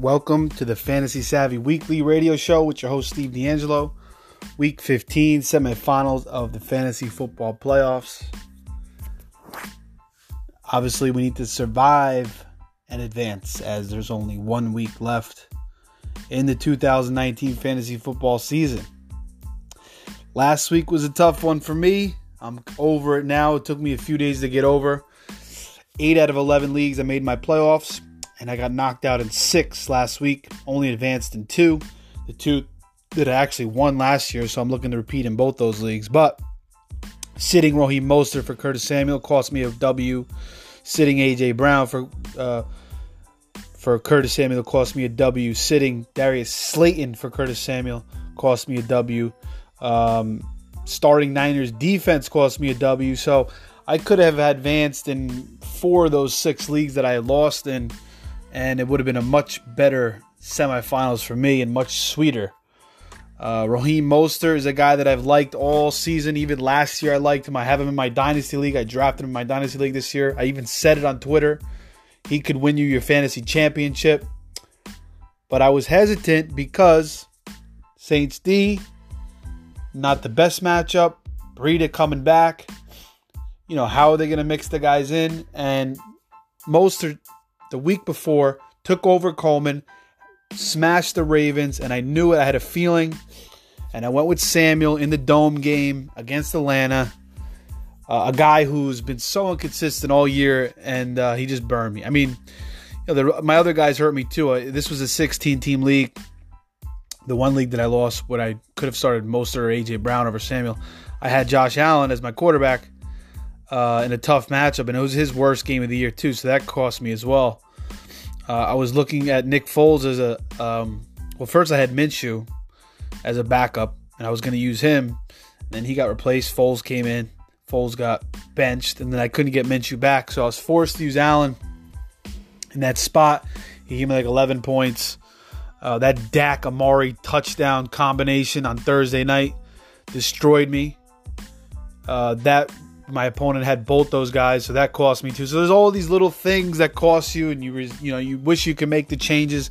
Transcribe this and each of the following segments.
Welcome to the Fantasy Savvy Weekly Radio Show with your host Steve D'Angelo. Week 15, semifinals of the fantasy football playoffs. Obviously, we need to survive and advance as there's only one week left in the 2019 fantasy football season. Last week was a tough one for me. I'm over it now. It took me a few days to get over. Eight out of 11 leagues, I made my playoffs, and I got knocked out in six last week. Only advanced in two. The two that I actually won last year, so I'm looking to repeat in both those leagues. But sitting Raheem Mostert for Curtis Samuel cost me a W. Sitting AJ Brown for uh, for Curtis Samuel cost me a W. Sitting Darius Slayton for Curtis Samuel cost me a W. Um, starting Niners defense cost me a W. So I could have advanced in four of those six leagues that I lost in, and it would have been a much better semifinals for me and much sweeter. Uh, Raheem is a guy that I've liked all season. Even last year, I liked him. I have him in my dynasty league. I drafted him in my dynasty league this year. I even said it on Twitter. He could win you your fantasy championship. But I was hesitant because Saints D not the best matchup. Breida coming back. You know, how are they going to mix the guys in? And Mostert, the week before, took over Coleman, smashed the Ravens, and I knew it. I had a feeling. And I went with Samuel in the dome game against Atlanta. Uh, a guy who's been so inconsistent all year, and uh, he just burned me. I mean, you know, the, my other guys hurt me too. Uh, this was a 16 team league the one league that I lost when I could have started Mostert or AJ Brown over Samuel, I had Josh Allen as my quarterback uh, in a tough matchup, and it was his worst game of the year too, so that cost me as well. Uh, I was looking at Nick Foles as a um, well. First, I had Minshew as a backup, and I was going to use him. Then he got replaced. Foles came in. Foles got benched, and then I couldn't get Minshew back, so I was forced to use Allen in that spot. He gave me like 11 points. Uh, that Dak Amari touchdown combination on Thursday night destroyed me. Uh, that my opponent had both those guys, so that cost me too. So there's all these little things that cost you, and you you know you wish you could make the changes,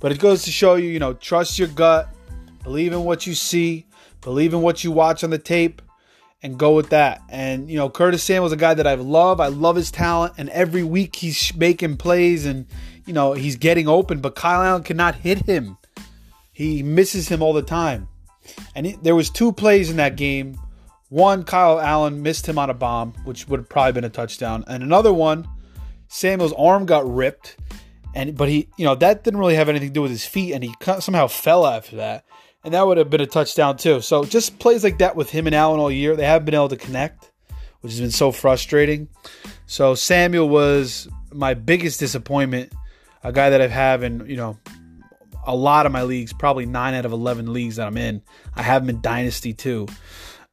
but it goes to show you you know trust your gut, believe in what you see, believe in what you watch on the tape, and go with that. And you know Curtis Samuel's a guy that I love. I love his talent, and every week he's making plays and you know, he's getting open, but Kyle Allen cannot hit him. He misses him all the time. And he, there was two plays in that game. One, Kyle Allen missed him on a bomb, which would have probably been a touchdown. And another one, Samuel's arm got ripped, and but he, you know, that didn't really have anything to do with his feet, and he somehow fell after that, and that would have been a touchdown too. So just plays like that with him and Allen all year, they haven't been able to connect, which has been so frustrating. So Samuel was my biggest disappointment a guy that I've had in you know a lot of my leagues, probably nine out of eleven leagues that I'm in. I have him in dynasty too.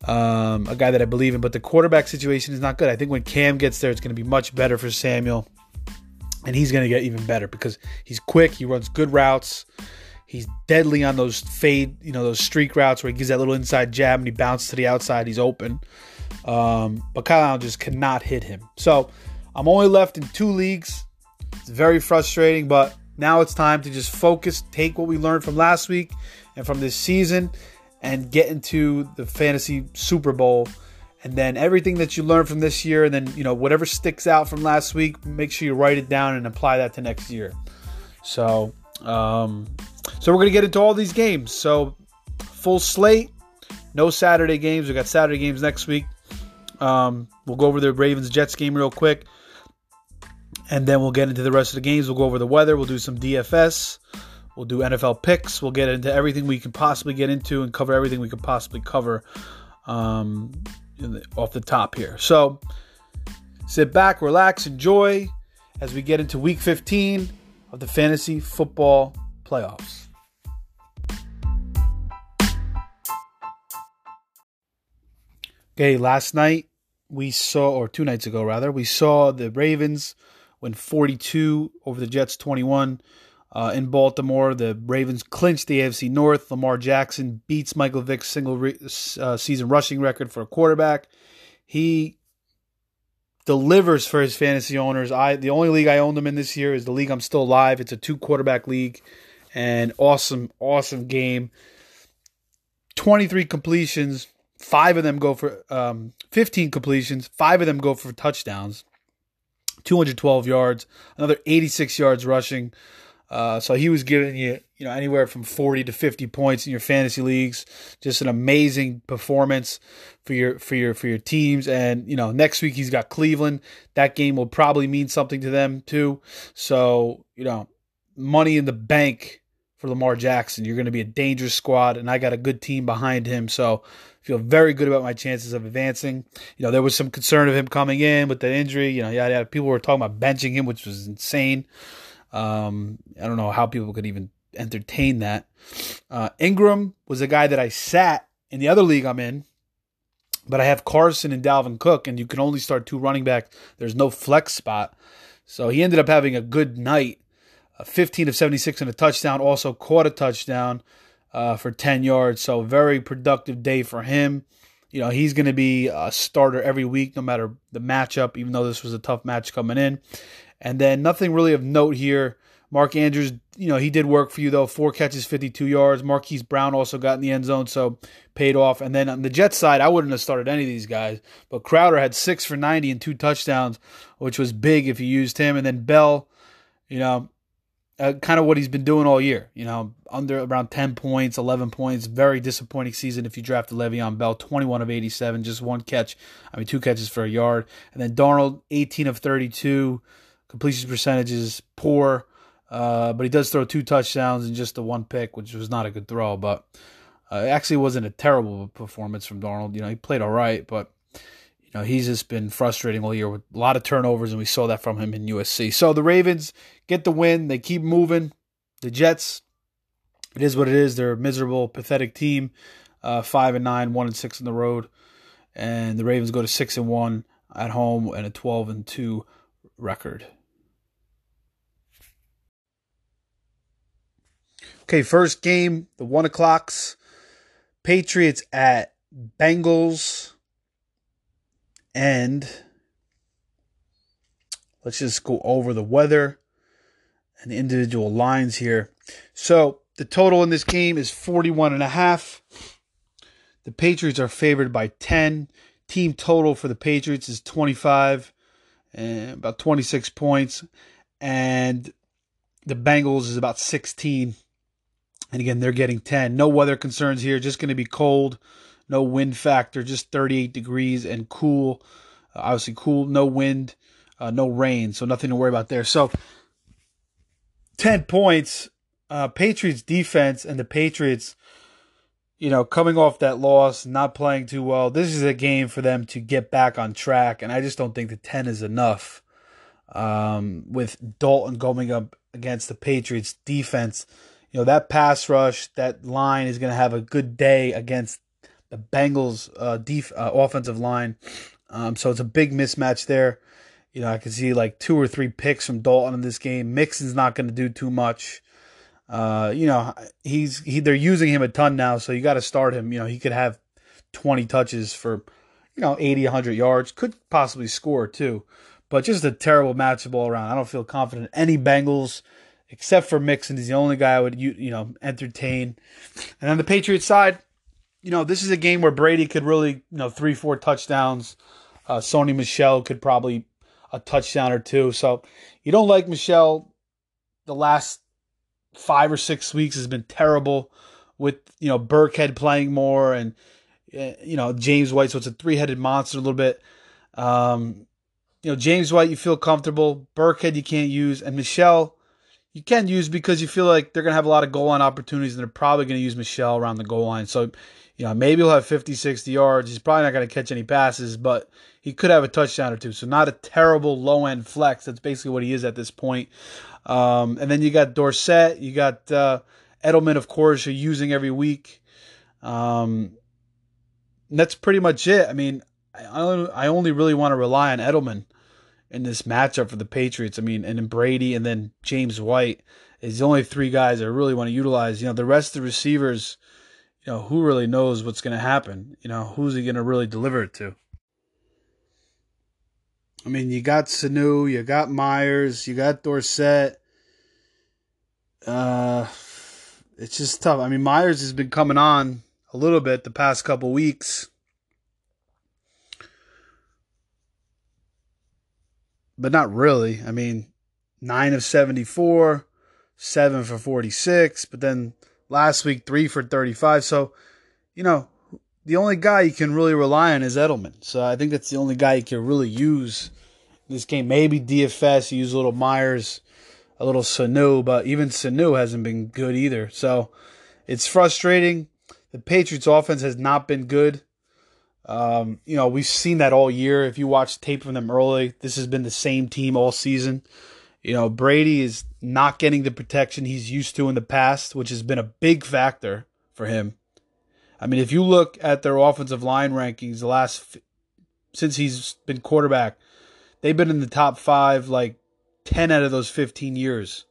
Um, a guy that I believe in, but the quarterback situation is not good. I think when Cam gets there, it's going to be much better for Samuel, and he's going to get even better because he's quick. He runs good routes. He's deadly on those fade, you know, those streak routes where he gives that little inside jab and he bounces to the outside. He's open. Um, but Kyle Allen just cannot hit him. So I'm only left in two leagues. It's very frustrating, but now it's time to just focus, take what we learned from last week and from this season, and get into the fantasy Super Bowl. And then everything that you learn from this year, and then you know whatever sticks out from last week, make sure you write it down and apply that to next year. So, um, so we're gonna get into all these games. So, full slate, no Saturday games. We got Saturday games next week. Um, we'll go over the Ravens Jets game real quick and then we'll get into the rest of the games. We'll go over the weather. We'll do some DFS. We'll do NFL picks. We'll get into everything we can possibly get into and cover everything we could possibly cover um, the, off the top here. So sit back, relax, enjoy as we get into week 15 of the fantasy football playoffs. Okay, last night we saw, or two nights ago rather, we saw the Ravens win 42 over the Jets 21. Uh, in Baltimore, the Ravens clinched the AFC North. Lamar Jackson beats Michael Vick's single re- uh, season rushing record for a quarterback. He delivers for his fantasy owners. I the only league I owned them in this year is the league I'm still alive. It's a two quarterback league, and awesome, awesome game. Twenty three completions, five of them go for um, fifteen completions, five of them go for touchdowns. 212 yards, another 86 yards rushing. Uh, so he was giving you, you know, anywhere from 40 to 50 points in your fantasy leagues. Just an amazing performance for your for your for your teams. And you know, next week he's got Cleveland. That game will probably mean something to them too. So you know, money in the bank for Lamar Jackson. You're going to be a dangerous squad, and I got a good team behind him. So feel very good about my chances of advancing. You know, there was some concern of him coming in with the injury. You know, yeah. People were talking about benching him, which was insane. Um, I don't know how people could even entertain that. Uh, Ingram was a guy that I sat in the other league I'm in, but I have Carson and Dalvin Cook, and you can only start two running backs. There's no flex spot. So he ended up having a good night. Uh, 15 of 76 and a touchdown, also caught a touchdown uh, for 10 yards. So, very productive day for him. You know, he's going to be a starter every week, no matter the matchup, even though this was a tough match coming in. And then nothing really of note here. Mark Andrews, you know, he did work for you though. Four catches, 52 yards. Marquise Brown also got in the end zone, so paid off. And then on the Jets side, I wouldn't have started any of these guys, but Crowder had six for 90 and two touchdowns, which was big if you used him. And then Bell, you know, uh, kind of what he's been doing all year. You know, under around 10 points, 11 points. Very disappointing season if you drafted Le'Veon Bell. 21 of 87, just one catch. I mean, two catches for a yard. And then Darnold, 18 of 32 completion percentages poor, uh, but he does throw two touchdowns and just the one pick, which was not a good throw. But uh, it actually wasn't a terrible performance from Darnold. You know, he played all right, but you know he's just been frustrating all year with a lot of turnovers, and we saw that from him in USC. So the Ravens get the win. They keep moving. The Jets, it is what it is. They're a miserable, pathetic team. Uh, five and nine, one and six on the road, and the Ravens go to six and one at home and a twelve and two record. Okay, first game, the one o'clocks. Patriots at Bengals. And let's just go over the weather and the individual lines here. So the total in this game is 41 and a half. The Patriots are favored by 10. Team total for the Patriots is 25 and about 26 points. And the Bengals is about 16 and again, they're getting 10. No weather concerns here. Just going to be cold. No wind factor. Just 38 degrees and cool. Uh, obviously, cool. No wind. Uh, no rain. So nothing to worry about there. So 10 points. Uh, Patriots defense and the Patriots, you know, coming off that loss, not playing too well. This is a game for them to get back on track. And I just don't think the 10 is enough. Um, with Dalton going up against the Patriots defense you know that pass rush, that line is going to have a good day against the Bengals' uh, def- uh, offensive line. Um, so it's a big mismatch there. You know, I can see like two or three picks from Dalton in this game. Mixon's not going to do too much. Uh, you know, he's he they're using him a ton now, so you got to start him. You know, he could have 20 touches for you know 80, 100 yards, could possibly score too. But just a terrible matchup all around. I don't feel confident any Bengals except for Mixon. He's the only guy I would you you know entertain. And on the Patriots side, you know this is a game where Brady could really you know three four touchdowns. Uh, Sony Michel could probably a touchdown or two. So you don't like Michel. The last five or six weeks has been terrible with you know Burkhead playing more and eh, you know James White. So it's a three headed monster a little bit. Um, you know James White, you feel comfortable. Burkhead, you can't use, and Michel you can use because you feel like they're going to have a lot of goal line opportunities and they're probably going to use Michel around the goal line. So, you know, maybe he'll have 50, 60 yards. He's probably not going to catch any passes, but he could have a touchdown or two. So, not a terrible low end flex. That's basically what he is at this point. Um, and then you got Dorsett. You got uh, Edelman, of course, you're using every week. Um, that's pretty much it. I mean, I, I only really want to rely on Edelman in this matchup for the Patriots. I mean, and then Brady and then James White is the only three guys I really want to utilize. You know, the rest of the receivers, you know, who really knows what's going to happen? You know, who's he going to really deliver it to? I mean, you got Sanu, you got Meyers, you got Dorsett. Uh, it's just tough. I mean, Meyers has been coming on a little bit the past couple weeks. But not really. I mean, 9 of 74, 7 for 46, but then last week 3 for 35. So, you know, the only guy you can really rely on is Edelman. So I think that's the only guy you can really use this game. Maybe DFS, use a little Meyers, a little Sanu, but even Sanu hasn't been good either. So it's frustrating. The Patriots offense has not been good. Um, you know, we've seen that all year. If you watch tape from them early, this has been the same team all season. You know, Brady is not getting the protection he's used to in the past, which has been a big factor for him. I mean, if you look at their offensive line rankings the last since he's been quarterback, they've been in the top 5 like 10 out of those 15 years.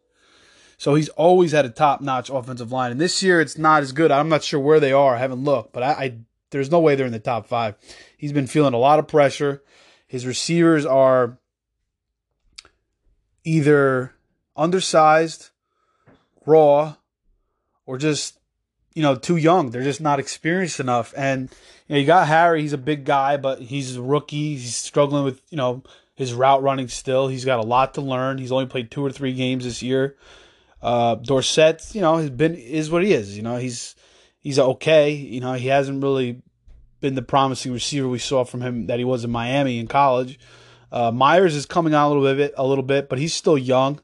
So he's always had a top-notch offensive line, and this year it's not as good. I'm not sure where they are. I haven't looked, but I, I there's no way they're in the top five. He's been feeling a lot of pressure. His receivers are either undersized, raw, or just you know too young. They're just not experienced enough. And you know you got Harry. He's a big guy, but he's a rookie. He's struggling with you know his route running still. He's got a lot to learn. He's only played two or three games this year. Uh, Dorsett, you know, has been is what he is. You know, he's he's okay. You know, he hasn't really been the promising receiver we saw from him that he was in Miami in college. Uh, Meyers is coming on a little bit, a little bit, but he's still young.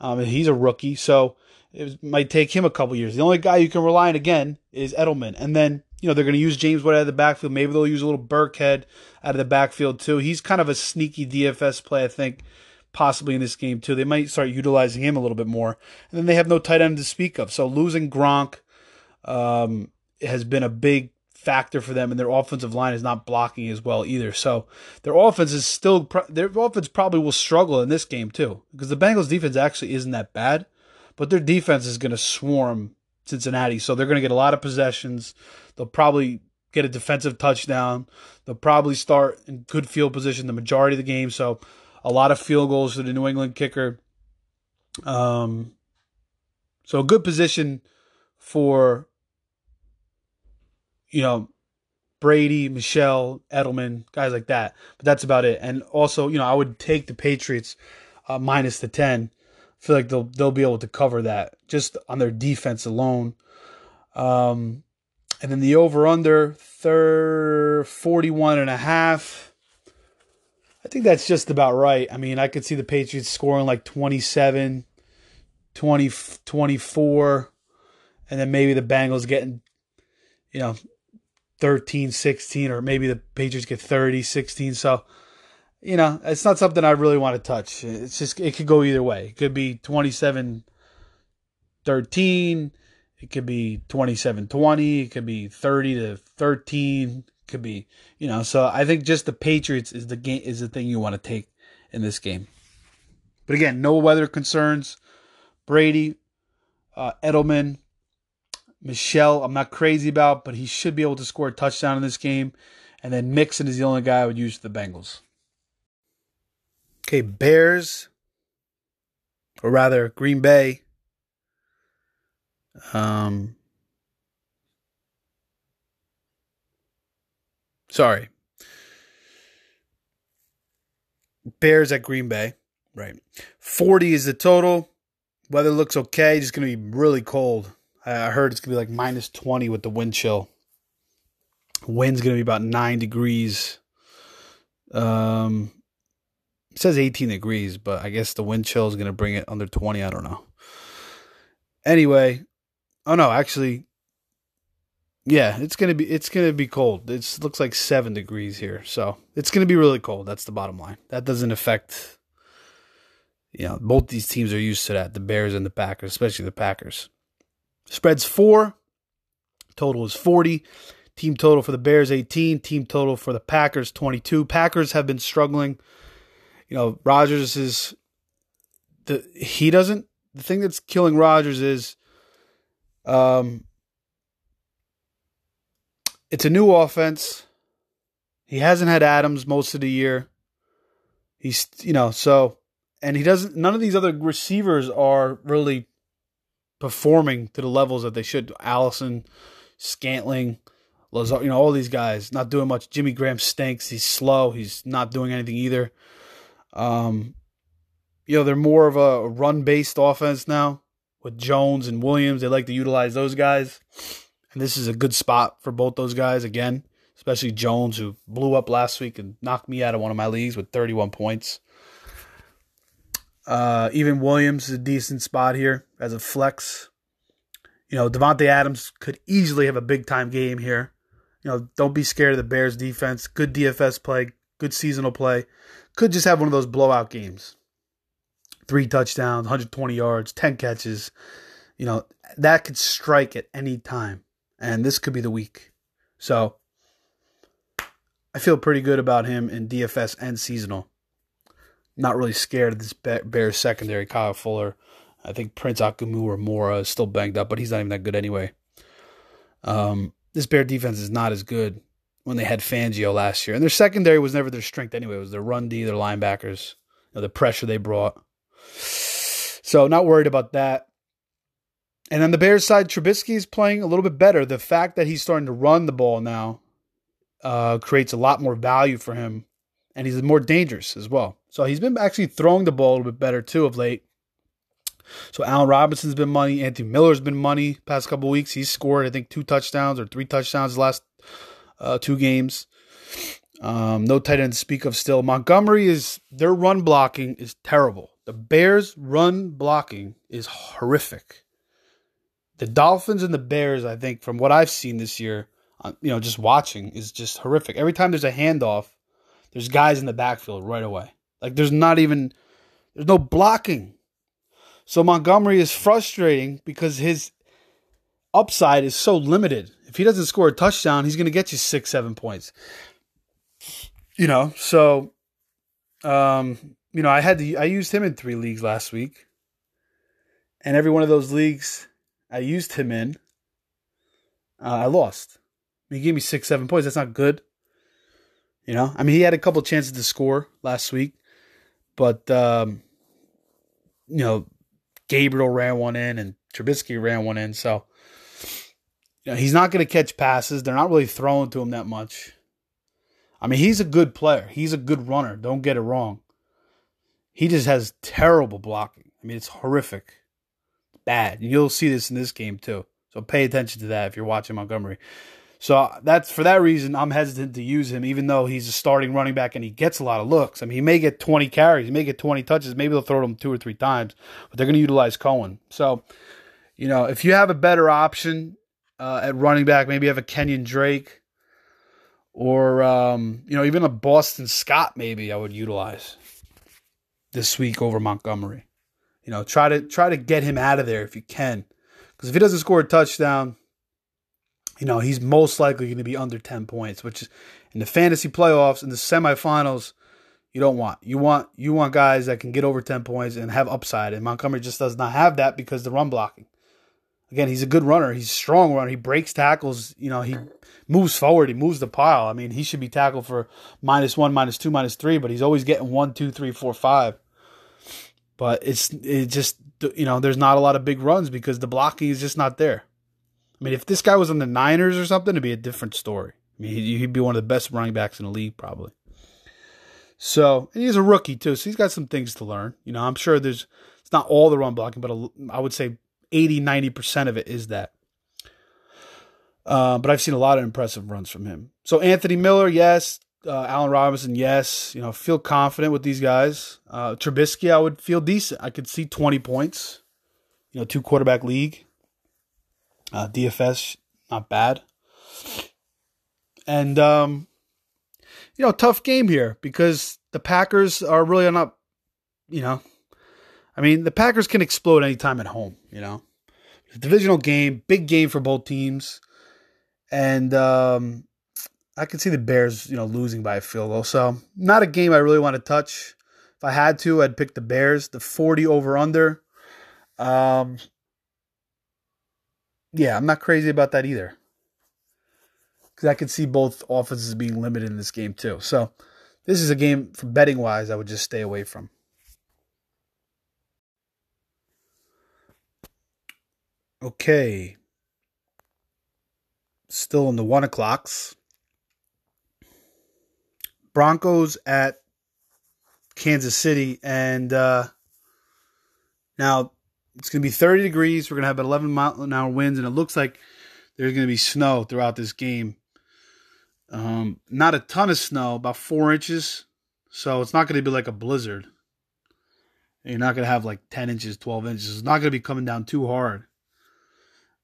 Um, he's a rookie, so it might take him a couple years. The only guy you can rely on again is Edelman, and then you know they're going to use James White out of the backfield. Maybe they'll use a little Burkhead out of the backfield too. He's kind of a sneaky DFS play, I think possibly in this game too. They might start utilizing him a little bit more. And then they have no tight end to speak of. So losing Gronk um, has been a big factor for them, and their offensive line is not blocking as well either. So their offense is still their offense probably will struggle in this game too because the Bengals defense actually isn't that bad, but their defense is going to swarm Cincinnati. So they're going to get a lot of possessions. They'll probably get a defensive touchdown. They'll probably start in good field position the majority of the game. So a lot of field goals to the New England kicker. Um, so a good position for you know Brady, Michel, Edelman, guys like that. But that's about it. And also, you know, I would take the Patriots uh, minus the ten. I feel like they'll they'll be able to cover that just on their defense alone. Um, and then the over under third 41 and a half. I think that's just about right. I mean, I could see the Patriots scoring like 27, 20, 24, and then maybe the Bengals getting, you know, 13, 16, or maybe the Patriots get 30, 16. So, you know, it's not something I really want to touch. It's just, it could go either way. It could be 27, 13. It could be 27, 20. It could be 30 to 13 could be, you know. So I think just the Patriots is the game is the thing you want to take in this game. But again, no weather concerns. Brady, uh, Edelman, Michel, I'm not crazy about, but he should be able to score a touchdown in this game. And then Mixon is the only guy I would use for the Bengals. Okay, Bears, or rather Green Bay. Um, Sorry. Bears at Green Bay. Right. 40 is the total. Weather looks okay. It's going to be really cold. I heard it's to be like minus 20 with the wind chill. Wind's to be about 9 degrees. Um, it says 18 degrees, but I guess the wind chill is to bring it under 20. I don't know. Anyway, oh no, actually, yeah, it's gonna be it's gonna be cold. It looks like seven degrees here, so it's gonna be really cold. That's the bottom line. That doesn't affect. You know, both these teams are used to that. The Bears and the Packers, especially the Packers. Spreads four. Total is forty. Team total for the Bears 18. Team total for the Packers 22. Packers have been struggling. You know, Rodgers is the he doesn't. The thing that's killing Rodgers is, um, it's a new offense. He hasn't had Adams most of the year. He's you know so, and he doesn't. None of these other receivers are really performing to the levels that they should. Allison, Scantling, Lazard, you know, all these guys not doing much. Jimmy Graham stinks. He's slow. He's not doing anything either. Um, you know, they're more of a run based offense now with Jones and Williams. They like to utilize those guys. And this is a good spot for both those guys again, especially Jones, who blew up last week and knocked me out of one of my leagues with 31 points. Uh, even Williams is a decent spot here as a flex. You know, Davante Adams could easily have a big time game here. You know, don't be scared of the Bears defense. Good DFS play, good seasonal play. Could just have one of those blowout games. Three touchdowns, 120 yards, 10 catches. You know, that could strike at any time. And this could be the week. So I feel pretty good about him in DFS and seasonal. Not really scared of this Bears secondary. Kyle Fuller. I think Prince Akumu or Mora is still banged up, but he's not even that good anyway. Um, this Bear defense is not as good when they had Fangio last year. And their secondary was never their strength anyway. It was their run D, their linebackers, you know, the pressure they brought. So not worried about that. And on the Bears side, Trubisky is playing a little bit better. The fact that he's starting to run the ball now uh, creates a lot more value for him, and he's more dangerous as well. So he's been actually throwing the ball a little bit better too of late. So Allen Robinson's been money. Anthony Miller's been money past couple weeks. He's scored, I think, two touchdowns or three touchdowns last uh, two games. Um, no tight end to speak of still. Montgomery is their run blocking is terrible. The Bears' run blocking is horrific. The Dolphins and the Bears, I think, from what I've seen this year, uh, you know, just watching, is just horrific. Every time there's a handoff, there's guys in the backfield right away. Like there's not even there's no blocking. So Montgomery is frustrating because his upside is so limited. If he doesn't score a touchdown, he's going to get you six, seven points. You know, so, um, you know, I had to, I used him in three leagues last week, and every one of those leagues I used him in, uh, I lost. He gave me six, seven points. That's not good. You know, I mean, he had a couple chances to score last week, but um, you know, Gabriel ran one in and Trubisky ran one in. So you know, he's not going to catch passes. They're not really throwing to him that much. I mean, he's a good player. He's a good runner. Don't get it wrong. He just has terrible blocking. I mean, it's horrific. Bad. You'll see this in this game too. So pay attention to that if you're watching Montgomery. So that's for that reason I'm hesitant to use him, even though he's a starting running back and he gets a lot of looks. I mean, he may get 20 carries, he may get 20 touches, maybe they'll throw him two or three times, but they're going to utilize Cohen. So, you know, if you have a better option uh, at running back, maybe you have a Kenyan Drake or um, you know even a Boston Scott, maybe I would utilize this week over Montgomery. You know, try to try to get him out of there if you can, because if he doesn't score a touchdown you know, he's most likely going to be under 10 points, which is in the fantasy playoffs, in the semifinals, you don't want. You want you want guys that can get over 10 points and have upside. And Montgomery just does not have that because the run blocking. Again, he's a good runner. He's a strong runner. He breaks tackles. You know, he moves forward. He moves the pile. I mean, he should be tackled for minus one, minus two, minus three, but he's always getting one, two, three, four, five. But it's it just you know, there's not a lot of big runs because the blocking is just not there. I mean, if this guy was on the Niners or something, it'd be a different story. I mean, he'd be one of the best running backs in the league, probably. So, and he's a rookie too, so he's got some things to learn. You know, I'm sure there's it's not all the run blocking, but I would say 80, 90% of it is that. Uh, but I've seen a lot of impressive runs from him. So Anthony Miller, yes. Uh, Allen Robinson, yes. You know, feel confident with these guys. Uh, Trubisky, I would feel decent. I could see 20 points. You know, two quarterback league. Uh, DFS, not bad. And, um, you know, tough game here because the Packers are really not, you know, I mean, the Packers can explode anytime at home, you know. Divisional game, big game for both teams. And um, I can see the Bears, you know, losing by a field goal. So, not a game I really want to touch. If I had to, I'd pick the Bears, the 40 over under. Um, yeah, I'm not crazy about that either. Because I could see both offenses being limited in this game too. So this is a game for betting wise I would just stay away from. Okay. Still in the one o'clocks. Broncos at Kansas City, and uh, now it's going to be 30 degrees. We're going to have 11 mile an hour winds, and it looks like there's going to be snow throughout this game. Um, not a ton of snow, about four inches. So it's not going to be like a blizzard. You're not going to have like 10 inches, 12 inches. It's not going to be coming down too hard.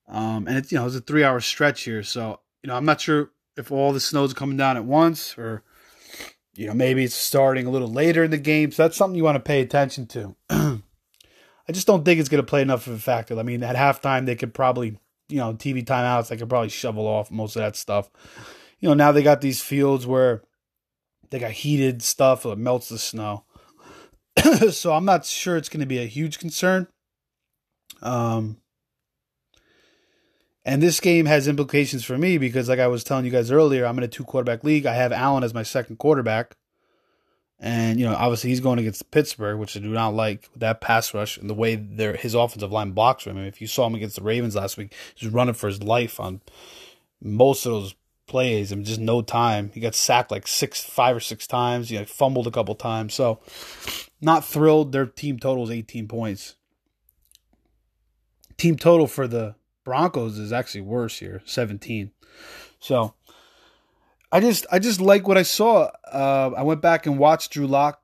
Um, and it's, you know, it's a three hour stretch here. So, you know, I'm not sure if all the snow's coming down at once or, you know, maybe it's starting a little later in the game. So that's something you want to pay attention to. I just don't think it's going to play enough of a factor. I mean, at halftime, they could probably, you know, TV timeouts, they could probably shovel off most of that stuff. You know, now they got these fields where they got heated stuff that melts the snow. so I'm not sure it's going to be a huge concern. Um, and this game has implications for me because, like I was telling you guys earlier, I'm in a two quarterback league. I have Allen as my second quarterback. And, you know, obviously he's going against Pittsburgh, which I do not like that pass rush and the way their his offensive line blocks for him. I mean, if you saw him against the Ravens last week, he's running for his life on most of those plays I and just no time. He got sacked like six, five or six times. He like fumbled a couple times. So, not thrilled. Their team total is 18 points. Team total for the Broncos is actually worse here, 17. So, I just I just like what I saw. Uh, I went back and watched Drew Lock,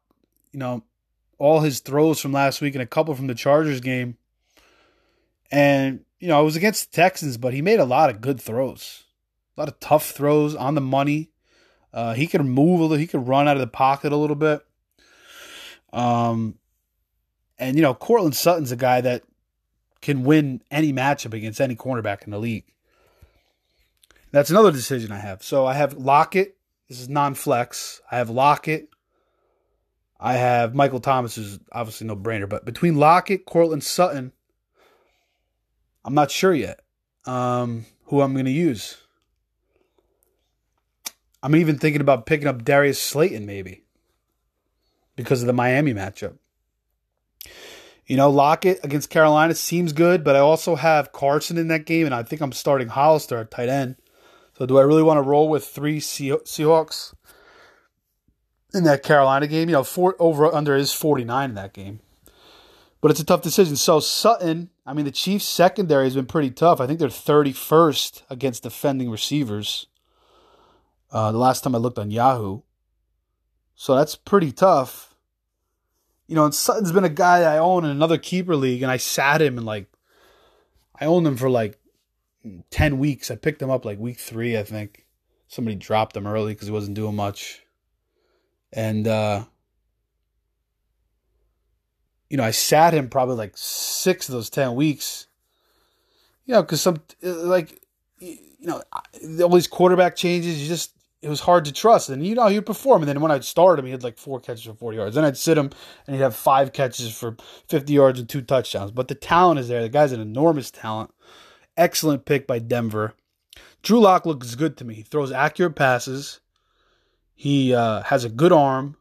you know, all his throws from last week and a couple from the Chargers game. And you know, I was against the Texans, but he made a lot of good throws, a lot of tough throws on the money. Uh, he could move a little, he could run out of the pocket a little bit. Um, and you know, Courtland Sutton's a guy that can win any matchup against any cornerback in the league. That's another decision I have. So I have Lockett. This is non-flex. I have Lockett. I have Michael Thomas, is obviously no brainer, but between Lockett, Courtland Sutton, I'm not sure yet um, who I'm going to use. I'm even thinking about picking up Darius Slayton maybe because of the Miami matchup. You know, Lockett against Carolina seems good, but I also have Carson in that game, and I think I'm starting Hollister at tight end. So do I really want to roll with three Seahawks in that Carolina game? You know, four over under is 49 in that game. But it's a tough decision. So Sutton, I mean, the Chiefs secondary has been pretty tough. I think they're 31st against defending receivers. Uh, the last time I looked on Yahoo. So that's pretty tough. You know, and Sutton's been a guy I own in another keeper league, and I sat him and like I owned him for like 10 weeks. I picked him up like week three, I think. Somebody dropped him early because he wasn't doing much. And, uh, you know, I sat him probably like six of those 10 weeks. You know, because some, like, you know, all these quarterback changes, you just, it was hard to trust. And, you know, he'd perform. And then when I'd start him, he had like four catches for 40 yards. Then I'd sit him and he'd have five catches for 50 yards and two touchdowns. But the talent is there. The guy's an enormous talent. Excellent pick by Denver. Drew Lock looks good to me. He throws accurate passes. He uh, has a good arm.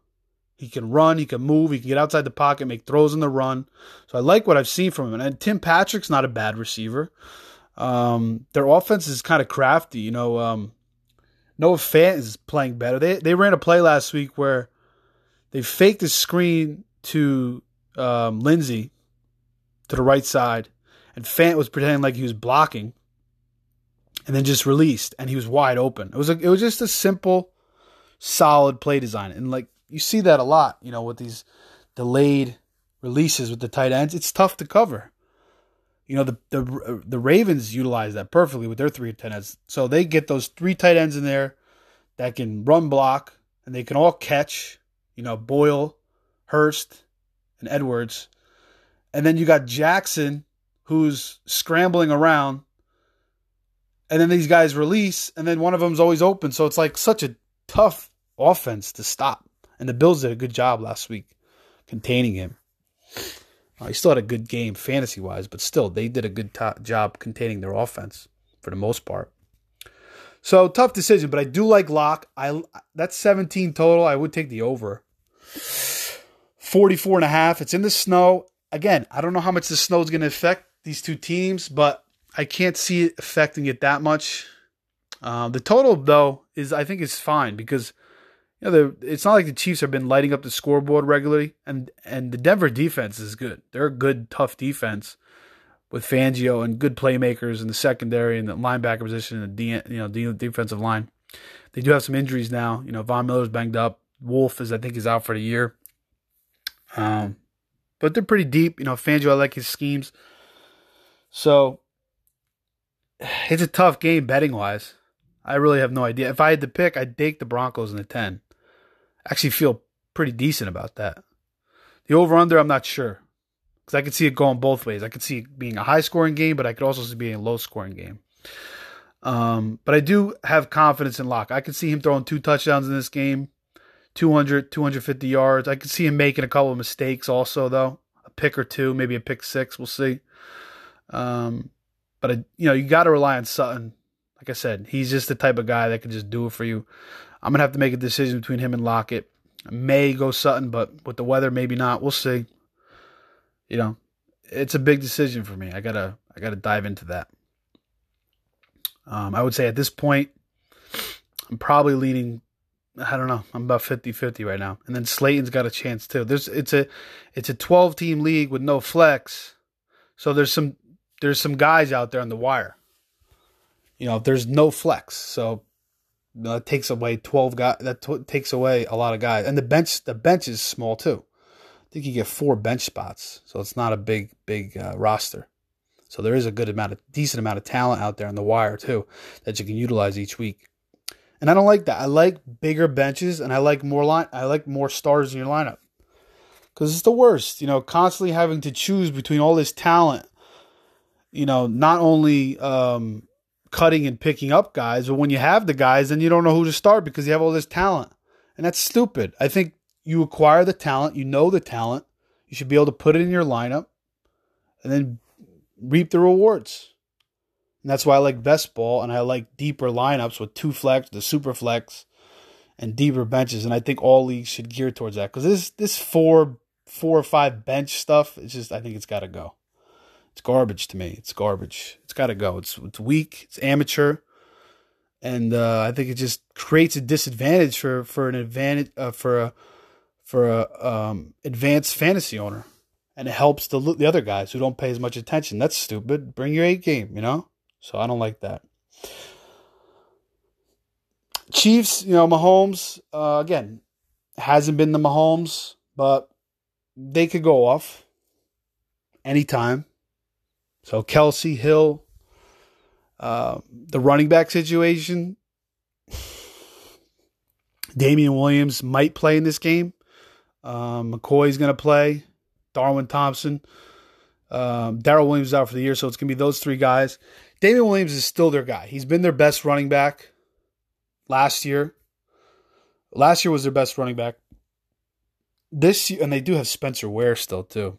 He can run. He can move. He can get outside the pocket, make throws in the run. So I like what I've seen from him. And Tim Patrick's not a bad receiver. Um, their offense is kind of crafty. You know, um, Noah Fant is playing better. They they ran a play last week where they faked a screen to um, Lindsay to the right side and Fant was pretending like he was blocking, and then just released, and he was wide open. It was it was just a simple, solid play design, and like you see that a lot, you know, with these delayed releases with the tight ends. It's tough to cover. You know, the the the Ravens utilize that perfectly with their three tight ends. So they get those three tight ends in there that can run block and they can all catch. You know, Boyle, Hurst, and Edwards. And then you got Jackson who's scrambling around, and then these guys release, and then one of them's always open. So it's like such a tough offense to stop. And the Bills did a good job last week containing him. Uh, he still had a good game fantasy wise, but still, they did a good job containing their offense for the most part. So tough decision, but I do like Lock. I that's 17 total. I would take the over. 44 and a half. It's in the snow. Again, I don't know how much the snow is going to affect these two teams, but I can't see it affecting it that much. Uh, the total though is I think is fine because you know it's not like the Chiefs have been lighting up the scoreboard regularly, and and the Denver defense is good. They're a good, tough defense with Fangio and good playmakers in the secondary and the linebacker position and the you know the defensive line. They do have some injuries now. You know, Von Miller's banged up. Wolfe is I think is out for the year. Um, but they're pretty deep. You know, Fangio I like his schemes. So it's a tough game betting wise. I really have no idea. If I had to pick, I'd take the Broncos in the 10. actually feel pretty decent about that. The over under, I'm not sure. Because I could see it going both ways. I could see it being a high scoring game, but I could also see it being a low scoring game. Um, but I do have confidence in Lock. I could see him throwing two touchdowns in this game, 200, 250 yards. I could see him making a couple of mistakes also, though. A pick or two, maybe a pick six. We'll see. Um, but, I, you know, you got to rely on Sutton like I said, he's just the type of guy that can just do it for you. I'm gonna have to make a decision between him and Lockett. I may go Sutton, but with the weather, maybe not. We'll see. You know, it's a big decision for me. I gotta I gotta dive into that. Um, I would say at this point, I'm probably leaning. I don't know. I'm about 50-50 right now. And then Slayton's got a chance too. There's it's a it's a 12 team league with no flex. So there's some there's some guys out there on the wire you know, there's no flex. So that takes away 12 guys. That t- takes away a lot of guys. And the bench, the bench is small too. I think you get four bench spots. So it's not a big, big uh, roster. So there is a good amount of, decent amount of talent out there on the wire too that you can utilize each week. And I don't like that. I like bigger benches and I like more line. I like more stars in your lineup because it's the worst. You know, constantly having to choose between all this talent. You know, not only um, cutting and picking up guys, but when you have the guys, then you don't know who to start because you have all this talent. And that's stupid. I think you acquire the talent, you know the talent, you should be able to put it in your lineup and then reap the rewards. And that's why I like best ball and I like deeper lineups with two flex, the super flex, and deeper benches. And I think all leagues should gear towards that because this this four four or five bench stuff, it's just I think it's got to go. It's garbage to me. It's garbage. It's got to go. It's it's weak. It's amateur, and uh, I think it just creates a disadvantage for for an advantage uh, for a for a um, advanced fantasy owner, and it helps the the other guys who don't pay as much attention. That's stupid. Bring your A game, you know. So I don't like that. Chiefs, you know, Mahomes uh, again hasn't been the Mahomes, but they could go off anytime. So Kelce Hill, uh, the running back situation. Damien Williams might play in this game. Um, McCoy's going to play. Darwin Thompson. Um, Darrel Williams is out for the year, so it's going to be those three guys. Damien Williams is still their guy. He's been their best running back last year. Last year was their best running back. This year, and they do have Spencer Ware still too.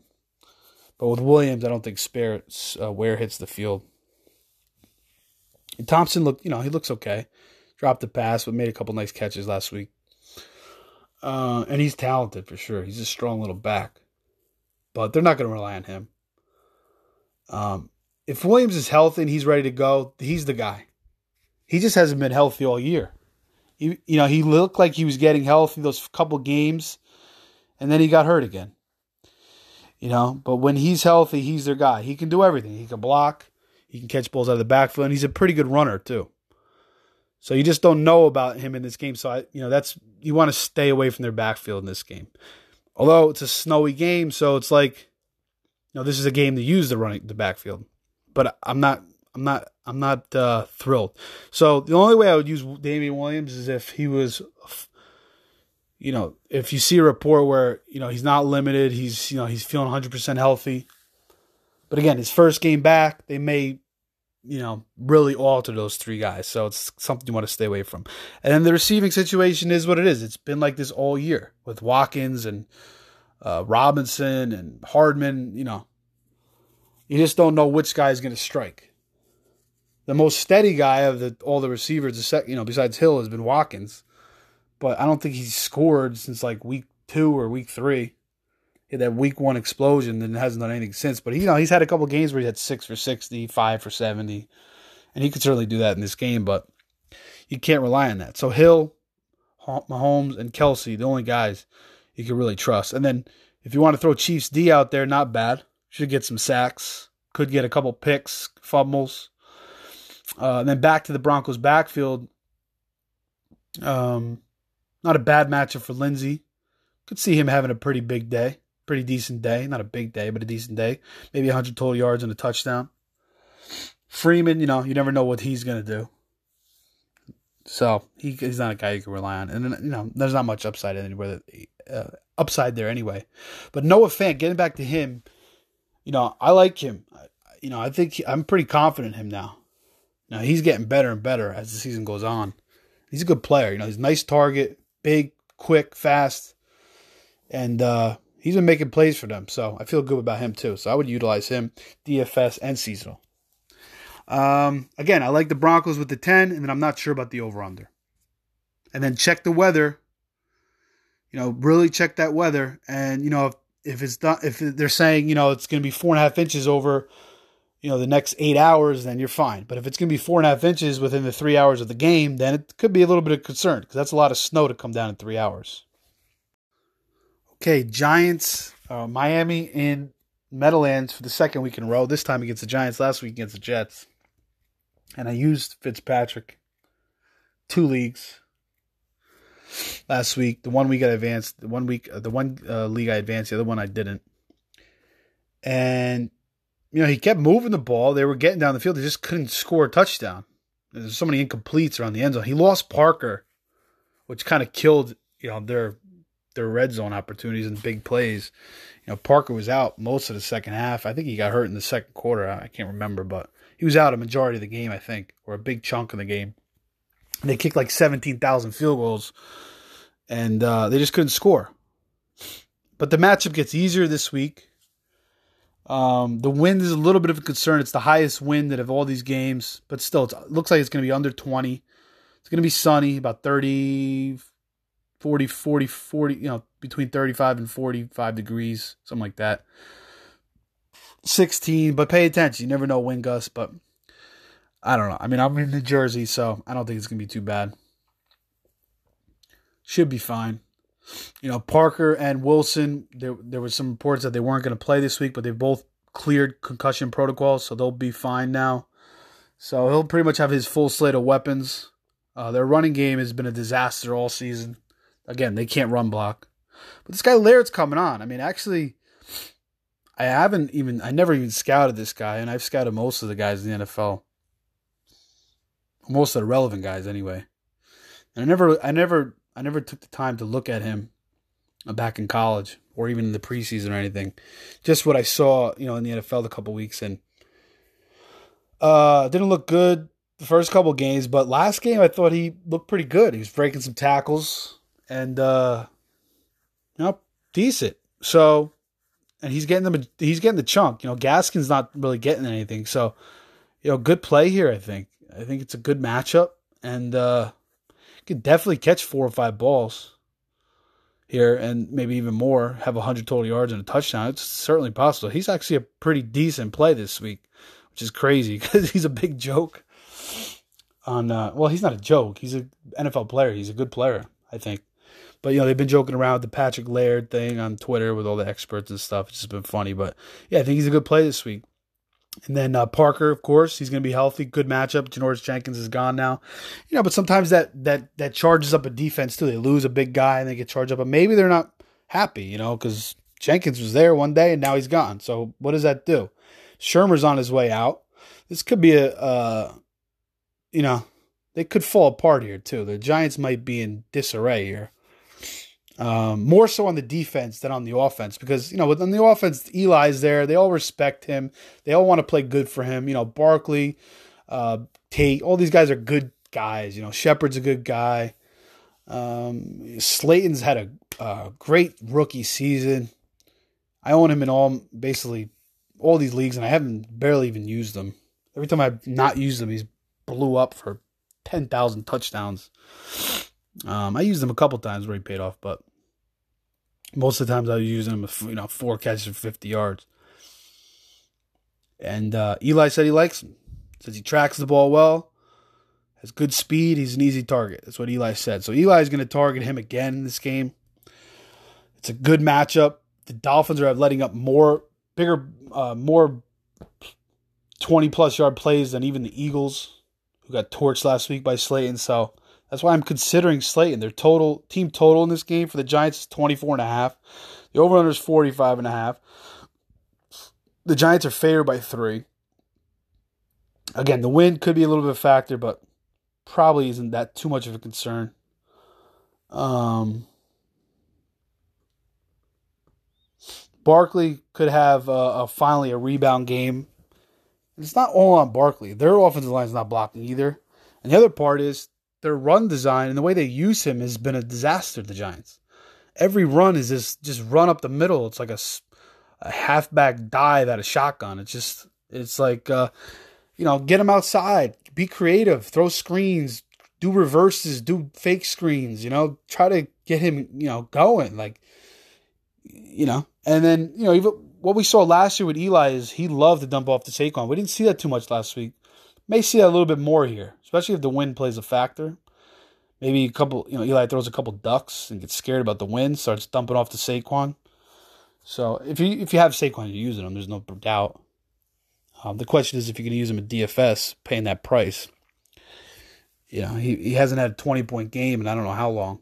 But with Williams, I don't think Spare uh, Ware hits the field. And Thompson looked, you know, he looks okay. Dropped the pass, but made a couple nice catches last week. Uh, and he's talented for sure. He's a strong little back. But they're not going to rely on him. Um, if Williams is healthy and he's ready to go, he's the guy. He just hasn't been healthy all year. He, you know, he looked like he was getting healthy those couple games, and then he got hurt again. You know, but when he's healthy, he's their guy. He can do everything. He can block, he can catch balls out of the backfield, and he's a pretty good runner too. So you just don't know about him in this game. So I, you know, that's you want to stay away from their backfield in this game. Although it's a snowy game, so it's like, you know, this is a game to use the running the backfield. But I'm not, I'm not, I'm not uh, thrilled. So the only way I would use Damien Williams is if he was you know, if you see a report where, you know, he's not limited, he's, you know, he's feeling 100% healthy. But again, his first game back, they may, you know, really alter those three guys. So it's something you want to stay away from. And then the receiving situation is what it is. It's been like this all year with Watkins and uh, Robinson and Hardman, you know. You just don't know which guy is going to strike. the most steady guy of the all the receivers, you know, besides Hill, has been Watkins. But I don't think he's scored since like week two or week three. That week one explosion and hasn't done anything since. But you know, he's had a couple games where he had six for 60, five for 70. And he could certainly do that in this game, but you can't rely on that. So Hill, Mahomes, and Kelce, the only guys you can really trust. And then if you want to throw Chiefs D out there, not bad. Should get some sacks. Could get a couple picks, fumbles. Uh, and then back to the Broncos backfield. Um, not a bad matchup for Lindsay. Could see him having a pretty big day, pretty decent day. Not a big day, but a decent day. Maybe 100 total yards and a touchdown. Freeman, you know, you never know what he's going to do. So he, he's not a guy you can rely on. And, you know, there's not much upside anywhere, uh, upside there anyway. But Noah Fant, getting back to him, you know, I like him. You know, I think he, I'm pretty confident in him now. Now he's getting better and better as the season goes on. He's a good player. You know, he's a nice target, big, quick, fast, and uh, he's been making plays for them. So I feel good about him too. So I would utilize him, DFS and seasonal. Um, again, I like the Broncos with the 10, and then I'm not sure about the over under. And then check the weather. You know, really check that weather. And, you know, if, if it's done, if they're saying, you know, it's going to be four and a half inches over, you know, the next eight hours, then you're fine. But if it's going to be four and a half inches within the three hours of the game, then it could be a little bit of concern because that's a lot of snow to come down in three hours. Okay, Giants, uh, Miami in Meadowlands for the second week in a row. This time against the Giants, last week against the Jets. And I used Fitzpatrick two leagues last week. The one week I advanced, the one week, uh, the one uh, league I advanced, the other one I didn't. And you know, he kept moving the ball. They were getting down the field. They just couldn't score a touchdown. There's so many incompletes around the end zone. He lost Parker, which kind of killed you know their their red zone opportunities and big plays. You know, Parker was out most of the second half. I think he got hurt in the second quarter. I can't remember, but he was out a majority of the game, I think, or a big chunk of the game. And they kicked like 17,000 field goals, and uh, they just couldn't score. But the matchup gets easier this week. Um, the wind is a little bit of a concern. It's the highest wind out of all these games, but still, it looks like it's going to be under 20. It's going to be sunny, about 30, 40, 40, 40, you know, between 35 and 45 degrees, something like that. 16, but pay attention. You never know wind gusts, but I don't know. I mean, I'm in New Jersey, so I don't think it's going to be too bad. Should be fine. You know, Parker and Wilson, there there was some reports that they weren't going to play this week, but they both cleared concussion protocols, so they'll be fine now. So he'll pretty much have his full slate of weapons. Uh, their running game has been a disaster all season. Again, they can't run block. But this guy Laird's coming on. I mean, actually, I haven't even, I never even scouted this guy, and I've scouted most of the guys in the NFL. Most of the relevant guys, anyway. And I never, I never I never took the time to look at him back in college or even in the preseason or anything. Just what I saw, you know, in the NFL a couple weeks and uh didn't look good the first couple games, but last game I thought he looked pretty good. He was breaking some tackles and uh you know, decent. So and he's getting them he's getting the chunk. You know, Gaskin's not really getting anything. So, you know, good play here, I think. I think it's a good matchup and uh could definitely catch four or five balls here and maybe even more, have 100 total yards and a touchdown. It's certainly possible. He's actually a pretty decent play this week, which is crazy because he's a big joke. On uh, well, he's not a joke. He's an NFL player. He's a good player, I think. But you know, they've been joking around with the Patrick Laird thing on Twitter with all the experts and stuff. It's just been funny. But yeah, I think he's a good play this week. And then uh, Parker, of course, he's going to be healthy. Good matchup. Janoris Jenkins is gone now. You know, but sometimes that that that charges up a defense too. They lose a big guy and they get charged up, but maybe they're not happy. You know, because Jenkins was there one day and now he's gone. So what does that do? Shurmur's on his way out. This could be a, uh, you know, they could fall apart here too. The Giants might be in disarray here. Um, more so on the defense than on the offense because you know on the offense Eli's there. They all respect him. They all want to play good for him. You know Barkley uh, Tate all these guys are good guys. You know Shepard's a good guy. Um, Slayton's had a, a great rookie season. I own him in all basically all these leagues and I haven't barely even used them. Every time I've not used him he's blew up for 10,000 touchdowns. Um, I used him a couple times where he paid off, but most of the times I was using him, you know, four catches for 50 yards. And uh, Eli said he likes him. Says he tracks the ball well, has good speed. He's an easy target. That's what Eli said. So Eli's going to target him again in this game. It's a good matchup. The Dolphins are letting up more, bigger, uh, more 20 plus yard plays than even the Eagles, who got torched last week by Slayton. So that's why I'm considering Slayton. Their total team total in this game for the Giants is 24 and a half. The over under is 45 and a half. The Giants are favored by 3. Again, the wind could be a little bit of a factor, but probably isn't that too much of a concern. Um Barkley could have a, a finally a rebound game. It's not all on Barkley. Their offensive line is not blocking either. And the other part is their run design and the way they use him has been a disaster. The Giants. Every run is just just run up the middle. It's like a, a halfback dive at a shotgun. It's just it's like uh, you know get him outside, be creative, throw screens, do reverses, do fake screens. You know, try to get him you know going like you know. And then you know even what we saw last year with Eli is he loved to dump off to Saquon. We didn't see that too much last week. May see that a little bit more here, especially if the wind plays a factor. Maybe a couple, you know, Eli throws a couple ducks and gets scared about the wind, starts dumping off to Saquon. So if you if you have Saquon, you're using him. There's no doubt. Um, the question is if you're going to use him at DFS, paying that price. You know, he, he hasn't had a 20 point game and I don't know how long.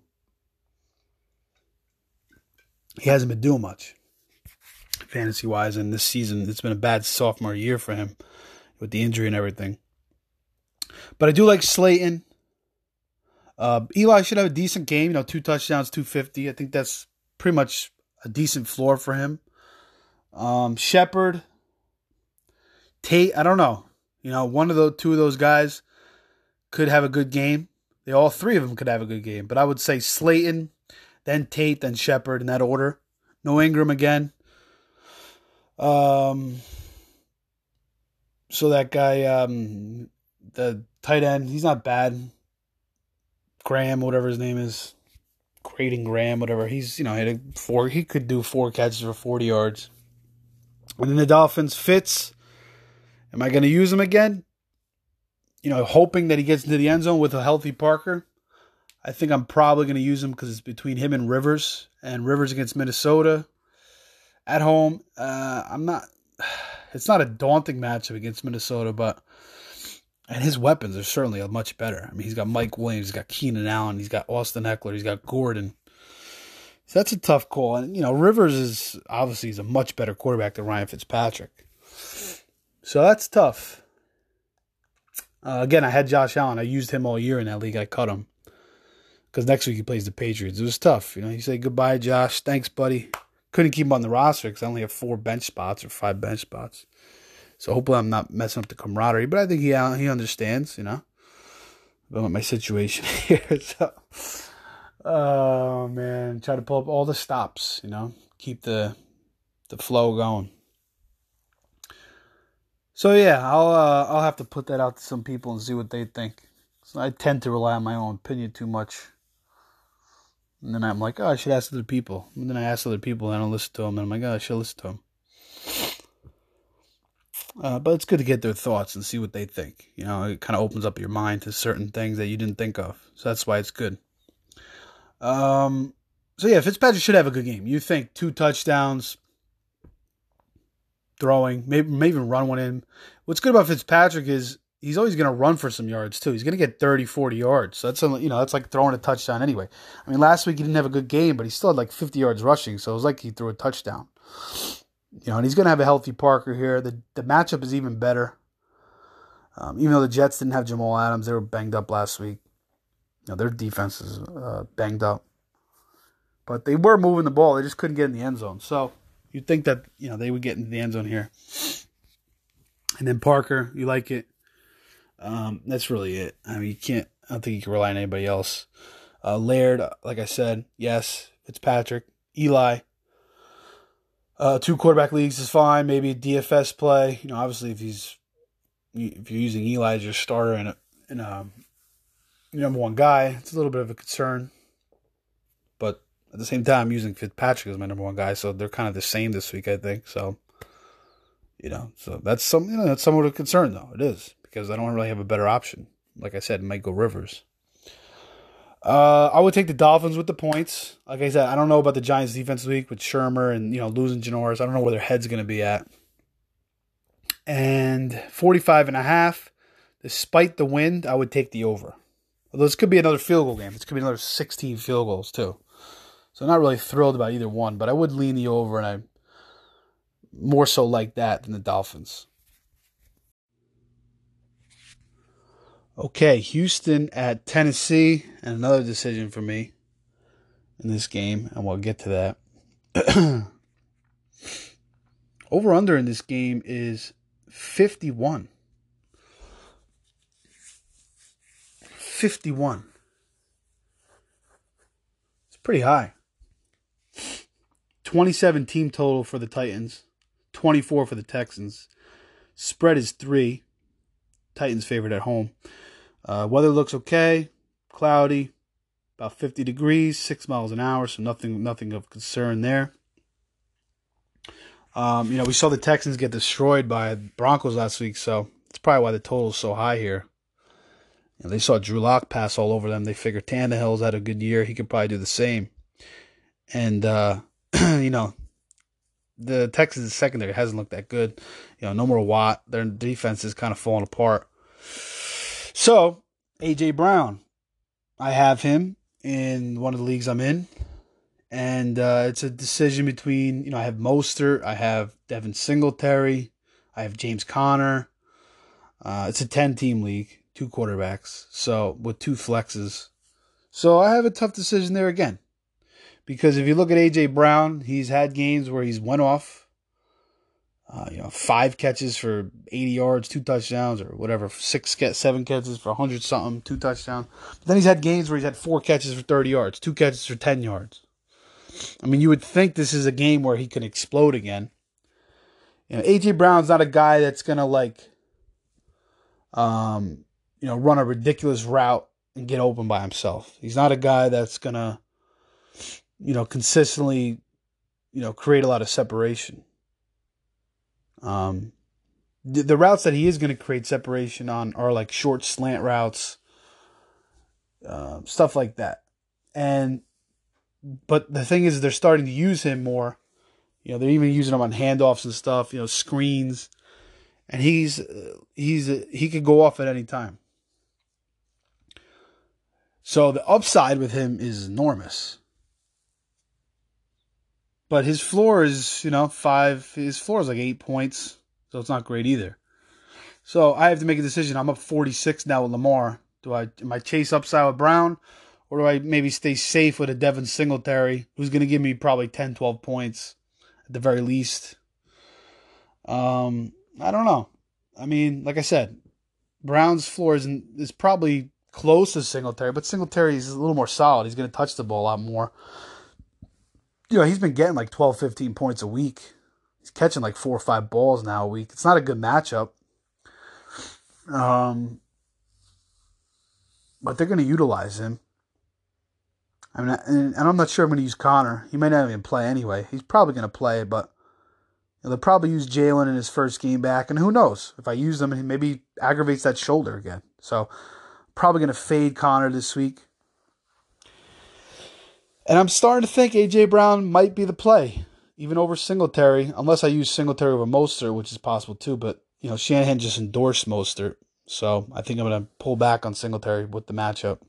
He hasn't been doing much fantasy wise, and this season it's been a bad sophomore year for him with the injury and everything. But I do like Slayton. Uh, Eli should have a decent game. You know, two touchdowns, two fifty. I think that's pretty much a decent floor for him. Um, Shepard, Tate. I don't know. You know, one of the two of those guys could have a good game. They all three of them could have a good game. But I would say Slayton, then Tate, then Shepard in that order. No Ingram again. Um. So that guy, um, the tight end, he's not bad. Graham, whatever his name is, Creighton Graham, whatever. He's you know had a four. He could do four catches for forty yards. And then the Dolphins Fitz. Am I going to use him again? You know, hoping that he gets into the end zone with a healthy Parker. I think I'm probably going to use him because it's between him and Rivers, and Rivers against Minnesota at home. Uh, I'm not. It's not a daunting matchup against Minnesota, but and his weapons are certainly much better. I mean, he's got Mike Williams, he's got Keenan Allen, he's got Austin Ekeler, he's got Gordon. So that's a tough call. And you know, Rivers is obviously he's a much better quarterback than Ryan Fitzpatrick. So that's tough. Uh, again, I had Josh Allen. I used him all year in that league. I cut him because next week he plays the Patriots. It was tough. You know, you say goodbye, Josh. Thanks, buddy. Couldn't keep him on the roster because I only have four bench spots or five bench spots. So hopefully I'm not messing up the camaraderie. But I think he he understands, you know, about my situation here. So, oh man, try to pull up all the stops, you know, keep the the flow going. So yeah, I'll uh, I'll have to put that out to some people and see what they think. So I tend to rely on my own opinion too much. And then I'm like, oh, I should ask other people. And then I ask other people, and I don't listen to them. And I'm like, oh, I should listen to them. Uh, but it's good to get their thoughts and see what they think. You know, it kind of opens up your mind to certain things that you didn't think of. So that's why it's good. Um, so yeah, Fitzpatrick should have a good game. You think two touchdowns, throwing, maybe maybe even run one in. What's good about Fitzpatrick is he's always going to run for some yards too. He's going to get 30, 40 yards. So that's you know that's like throwing a touchdown anyway. I mean, last week he didn't have a good game, but he still had like 50 yards rushing. So it was like he threw a touchdown. You know, and he's going to have a healthy Parker here. The the matchup is even better. Um, even though the Jets didn't have Jamal Adams, they were banged up last week. You know, their defense is uh, banged up, but they were moving the ball. They just couldn't get in the end zone. So you'd think that you know they would get into the end zone here. And then Parker, you like it. Um, that's really it. I mean, you can't. I don't think you can rely on anybody else. Uh, Laird, like I said, yes. Fitzpatrick, Eli, uh, two quarterback leagues is fine. Maybe a DFS play. You know, obviously if he's if you're using Eli as your starter in a and um, number one guy. It's a little bit of a concern, but at the same time, I'm using Fitzpatrick as my number one guy, so they're kind of the same this week, I think. So, you know, so that's some, you know, that's somewhat of a concern though. It is because I don't really have a better option. Like I said, go Rivers. Uh, I would take the Dolphins with the points. Like I said, I don't know about the Giants defense week with Shurmur and you know losing Janoris. I don't know where their head's going to be at. And 45 and a half, despite the wind, I would take the over. Although this could be another field goal game. This could be another 16 field goals too. So I'm not really thrilled about either one, but I would lean the over and I more so like that than the Dolphins. Okay, Houston at Tennessee, and another decision for me in this game, and we'll get to that. Over under in this game is 51. 51. It's pretty high. 27 team total for the Titans, 24 for the Texans. Spread is 3. Titans favored at home. Uh, weather looks okay, cloudy, about 50 degrees, six miles an hour, so nothing nothing of concern there. Um, you know, we saw the Texans get destroyed by Broncos last week, so it's probably why the total is so high here. You know, they saw Drew Lock pass all over them. They figured Tannehill's had a good year; he could probably do the same. And uh, you know, the Texans secondary hasn't looked that good. You know, no more Watt. Their defense is kind of falling apart. So, AJ Brown, I have him in one of the leagues I'm in. And uh, it's a decision between, you know, I have Mostert, I have Devin Singletary, I have James Conner. Uh, it's a 10 team league, two quarterbacks, so with two flexes. So I have a tough decision there again. Because if you look at AJ Brown, he's had games where he's went off uh, you know, five catches for 80 yards, two touchdowns, or whatever, six, seven catches for 100 something, two touchdowns. But then he's had games where he's had four catches for 30 yards, two catches for 10 yards. I mean, you would think this is a game where he can explode again. You know, AJ Brown's not a guy that's gonna like, um, you know, run a ridiculous route and get open by himself. He's not a guy that's gonna, you know, consistently, you know, create a lot of separation. Um, the, the routes that he is going to create separation on are like short slant routes, uh, stuff like that. And but the thing is, they're starting to use him more. You know, they're even using him on handoffs and stuff. You know, screens, and he's he's he could go off at any time. So the upside with him is enormous but his floor is, you know, five. His floor is like eight points, so it's not great either. So I have to make a decision. I'm up 46 now with Lamar. Do I am I chase upside with Brown, or do I maybe stay safe with a Devin Singletary, who's going to give me probably 10, 12 points at the very least? Um, I don't know. I mean, like I said, Brown's floor is is probably close to Singletary, but Singletary is a little more solid. He's going to touch the ball a lot more you know, he's been getting like 12, 15 points a week. He's catching like four or five balls now a week. It's not a good matchup. Um, but they're going to utilize him. I mean, and, I'm not sure I'm going to use Conner. He might not even play anyway. He's probably going to play, but they'll probably use Jaylen in his first game back. And who knows? If I use him, he maybe aggravates that shoulder again. So, probably going to fade Conner this week. And I'm starting to think AJ Brown might be the play, even over Singletary, unless I use Singletary over Mostert, which is possible too. But you know, Shanahan just endorsed Mostert, so I think I'm going to pull back on Singletary with the matchup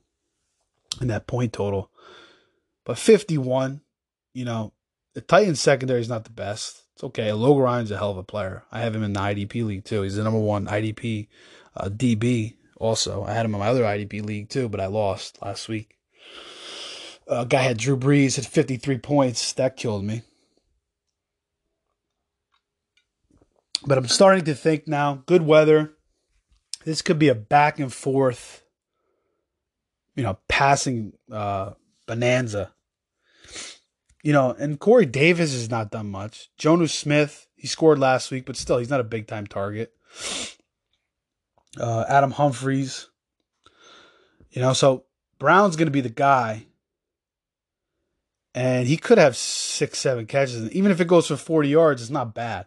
and that point total. But 51, you know, the Titans secondary is not the best. It's okay. Logan Ryan's a hell of a player. I have him in the IDP league too. He's the number one IDP uh, DB. Also, I had him in my other IDP league too, but I lost last week. A guy had Drew Brees at 53 points. That killed me. But I'm starting to think now, good weather. This could be a back and forth, you know, passing uh, bonanza. You know, and Corey Davis has not done much. Jonnu Smith, he scored last week, but still, he's not a big time target. Uh, Adam Humphries, You know, so Brown's going to be the guy. And he could have six, seven catches. Even if it goes for 40 yards, it's not bad.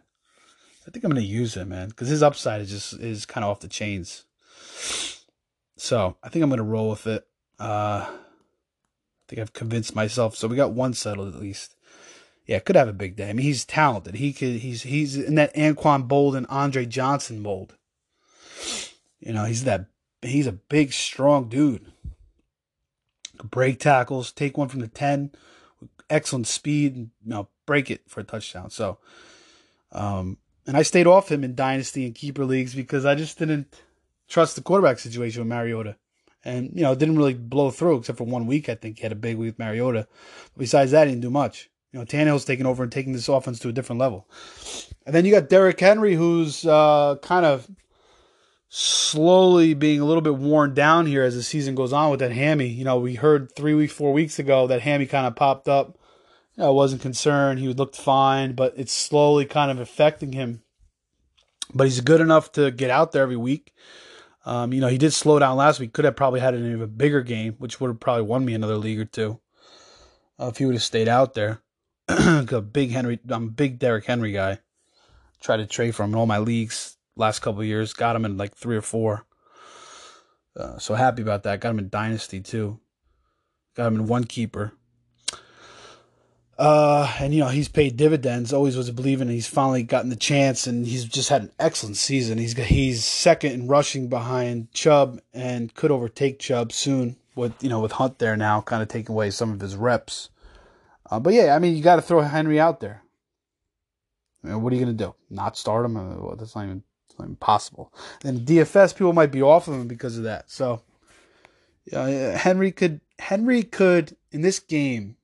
I think I'm going to use him, man, because his upside is just is kind of off the chains. So I think I'm going to roll with it. Uh, I think I've convinced myself. So we got one settled at least. Yeah, could have a big day. I mean, he's talented. He could. He's he's in that Anquan Boldin, Andre Johnson mold. You know, he's that. He's a big, strong dude. Break tackles, take one from the ten, excellent speed, and you know, break it for a touchdown. So, um, and I stayed off him in dynasty and keeper leagues because I just didn't trust the quarterback situation with Mariota. And, you know, it didn't really blow through except for one week. I think he had a big week with Mariota. But besides that, he didn't do much. You know, Tannehill's taking over and taking this offense to a different level. And then you got Derrick Henry, who's uh, kind of slowly being a little bit worn down here as the season goes on with that hammy. You know, we heard three weeks, four weeks ago that hammy kind of popped up. You know, I wasn't concerned. He looked fine, but it's slowly kind of affecting him. But he's good enough to get out there every week. Um, you know, he did slow down last week. Could have probably had an even bigger game, which would have probably won me another league or two uh, if he would have stayed out there. big Henry, I'm a big Derrick Henry guy. Try to trade from in all my leagues last couple years. Got him in like three or four. Uh, so happy about that. Got him in Dynasty too. Got him in one keeper. Uh, and you know he's paid dividends. Always was believing he's finally gotten the chance, and he's just had an excellent season. He's he's second in rushing behind Chubb, and could overtake Chubb soon. With you know with Hunt there now, kind of taking away some of his reps. Uh, but yeah, I mean you got to throw Henry out there. You know, what are you gonna do? Not start him? Uh, well, that's not even, that's not even possible. Then DFS people might be off of him because of that. So yeah, Henry could Henry could in this game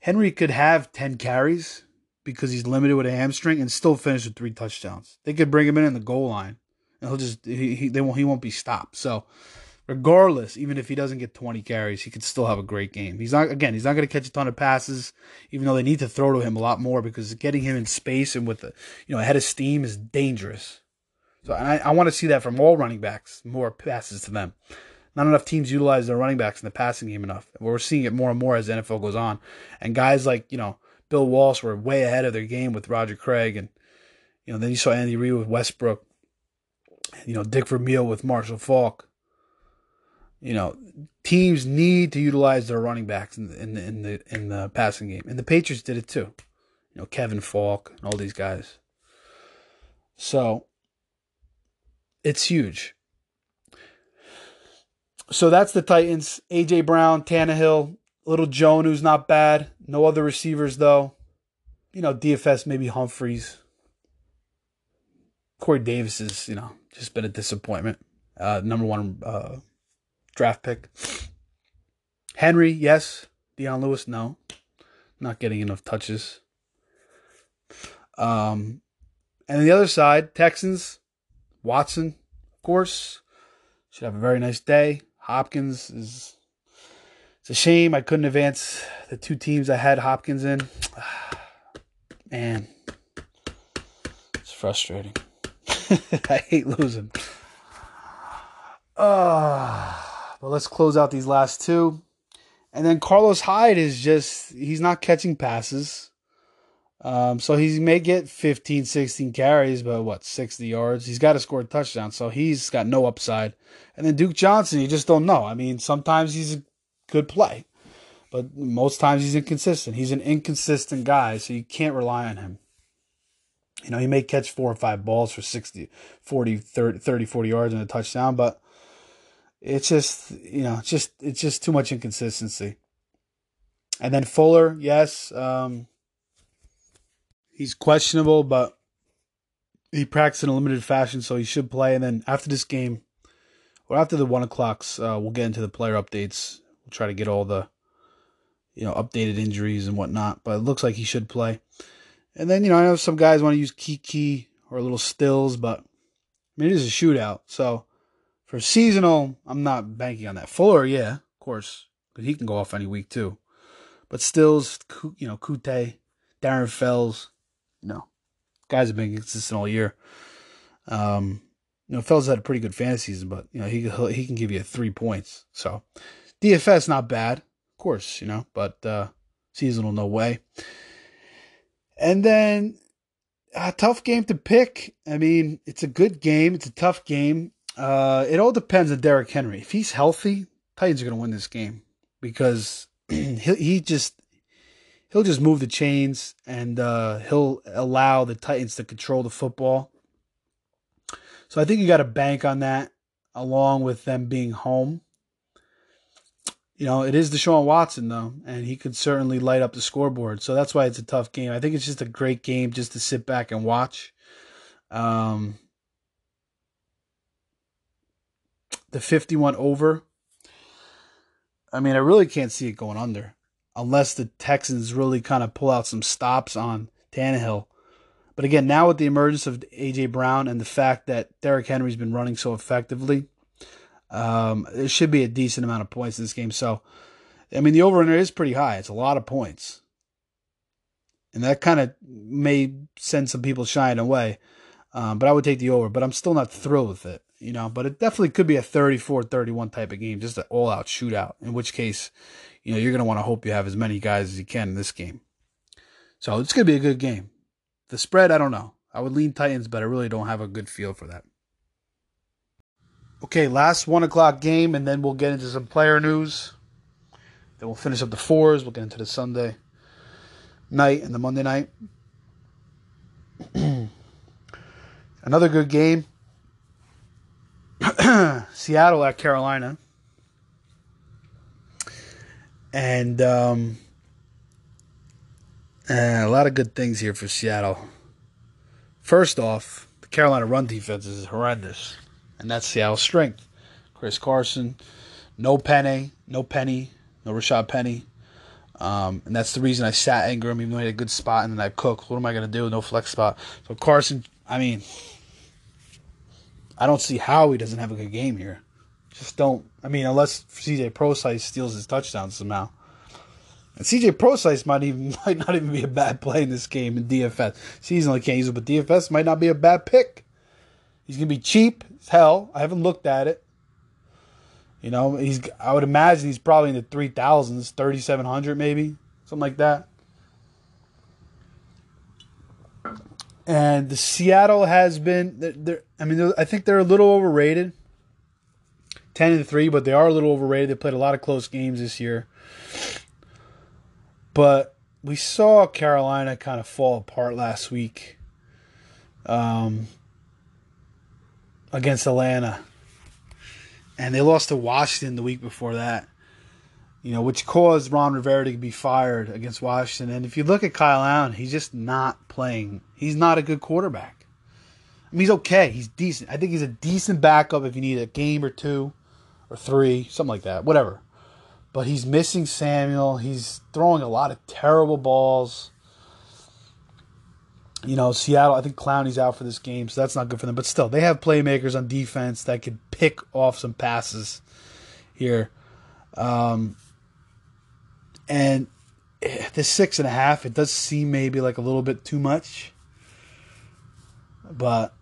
Henry could have 10 carries because he's limited with a hamstring and still finish with three touchdowns. They could bring him in in the goal line and he'll just he he, they won't, he won't be stopped. So regardless, even if he doesn't get 20 carries, he could still have a great game. He's not again, he's not going to catch a ton of passes even though they need to throw to him a lot more because getting him in space and with the you know, ahead of steam is dangerous. So I, I want to see that from all running backs, more passes to them. Not enough teams utilize their running backs in the passing game enough. We're seeing it more and more as the NFL goes on. And guys like, you know, Bill Walsh were way ahead of their game with Roger Craig. And, you know, then you saw Andy Reid with Westbrook. You know, Dick Vermeil with Marshall Faulk. You know, teams need to utilize their running backs in the, in the, in the, in the passing game. And the Patriots did it too. You know, Kevin Faulk and all these guys. So, it's huge so that's the Titans. AJ Brown, Tannehill, little Joan, who's not bad. No other receivers though. You know, DFS maybe Humphries. Corey Davis is, you know, just been a disappointment. Uh, number one uh, draft pick. Henry, yes. Dion Lewis, no. Not getting enough touches. Um, and the other side, Texans, Watson, of course, should have a very nice day. Hopkins is. It's a shame I couldn't advance the two teams I had Hopkins in. Man, it's frustrating. I hate losing. Uh, but let's close out these last two. And then Carlos Hyde is just, he's not catching passes. Um, so he may get 15, 16 carries, but what, 60 yards? He's got to score a touchdown, so he's got no upside. And then Duke Johnson, you just don't know. I mean, sometimes he's a good play, but most times he's inconsistent. He's an inconsistent guy, so you can't rely on him. You know, he may catch four or five balls for 60, 40, 30, 30 40 yards and a touchdown, but it's just, you know, just, it's just too much inconsistency. And then Fuller, yes, um, he's questionable, but he practiced in a limited fashion, so he should play. And then after this game, or after the one o'clocks, uh, we'll get into the player updates. We'll try to get all the, you know, updated injuries and whatnot. But it looks like he should play. And then you know, I know some guys want to use Keke or little stills, but I mean, it is a shootout. So for seasonal, I'm not banking on that. Fuller, yeah, of course, he can go off any week too. But stills, you know, Coutee, Darren Fells, no, guys have been consistent all year. Um, You know, Fells had a pretty good fantasy season, but you know he he can give you three points. So DFS not bad, of course, you know, but uh, seasonal no way. And then a tough game to pick. I mean, it's a good game. It's a tough game. Uh, it all depends on Derrick Henry. If he's healthy, Titans are going to win this game because he he just he'll just move the chains and uh, he'll allow the Titans to control the football. So I think you got to bank on that, along with them being home. You know, it is Deshaun Watson though, and he could certainly light up the scoreboard. So that's why it's a tough game. I think it's just a great game just to sit back and watch. Um, the 51 over. I mean, I really can't see it going under unless the Texans really kind of pull out some stops on Tannehill. But again, now with the emergence of AJ Brown and the fact that Derrick Henry's been running so effectively, um, there should be a decent amount of points in this game. So, I mean, the over under is pretty high. It's a lot of points, and that kind of may send some people shying away. Um, but I would take the over. But I'm still not thrilled with it, you know. But it definitely could be a 34-31 type of game, just an all-out shootout. In which case, you know, you're going to want to hope you have as many guys as you can in this game. So it's going to be a good game. The spread, I don't know. I would lean Titans, but I really don't have a good feel for that. Okay, last one o'clock game, and then we'll get into some player news. Then we'll finish up the fours. We'll get into the Sunday night and the Monday night. Another good game. Seattle at Carolina. And um, uh, a lot of good things here for Seattle. First off, the Carolina run defense is horrendous, and that's Seattle's strength. Chris Carson, no Penny, no Penny, no Rashad Penny. Um, and that's the reason I sat Ingram, even though he had a good spot, and then I cook. What am I going to do? No flex spot. So Carson, I mean, I don't see how he doesn't have a good game here. Just don't. I mean, unless CJ Prosise steals his touchdown somehow. And CJ Prosise might even might not even be a bad play in this game in DFS. Seasonally can't use it, but DFS might not be a bad pick. He's gonna be cheap as hell. I haven't looked at it. You know, he's I would imagine he's probably in the three thousands, thirty seven hundred maybe, something like that. And the Seattle has been, they're, they're I mean, I think they're a little overrated. Ten and three, but they are a little overrated. They played a lot of close games this year. But we saw Carolina kind of fall apart last week um, against Atlanta. And they lost to Washington the week before that, you know, which caused Ron Rivera to be fired against Washington. And if you look at Kyle Allen, he's just not playing. He's not a good quarterback. I mean, he's okay. He's decent. I think he's a decent backup if you need a game or two or three, something like that, whatever but he's missing Samuel. He's throwing a lot of terrible balls. You know, Seattle, I think Clowney's out for this game, so that's not good for them. But still, they have playmakers on defense that could pick off some passes here. Um, and the six and a half, it does seem maybe like a little bit too much. But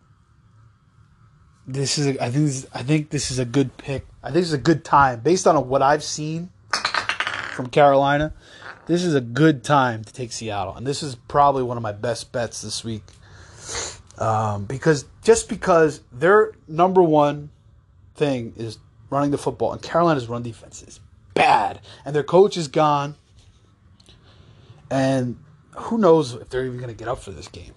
this is, I think, this, I think this is a good pick. I think it's a good time based on what I've seen from Carolina, this is a good time to take Seattle, and this is probably one of my best bets this week. Um, because just because their number one thing is running the football, and Carolina's run defense is bad, and their coach is gone, and who knows if they're even going to get up for this game.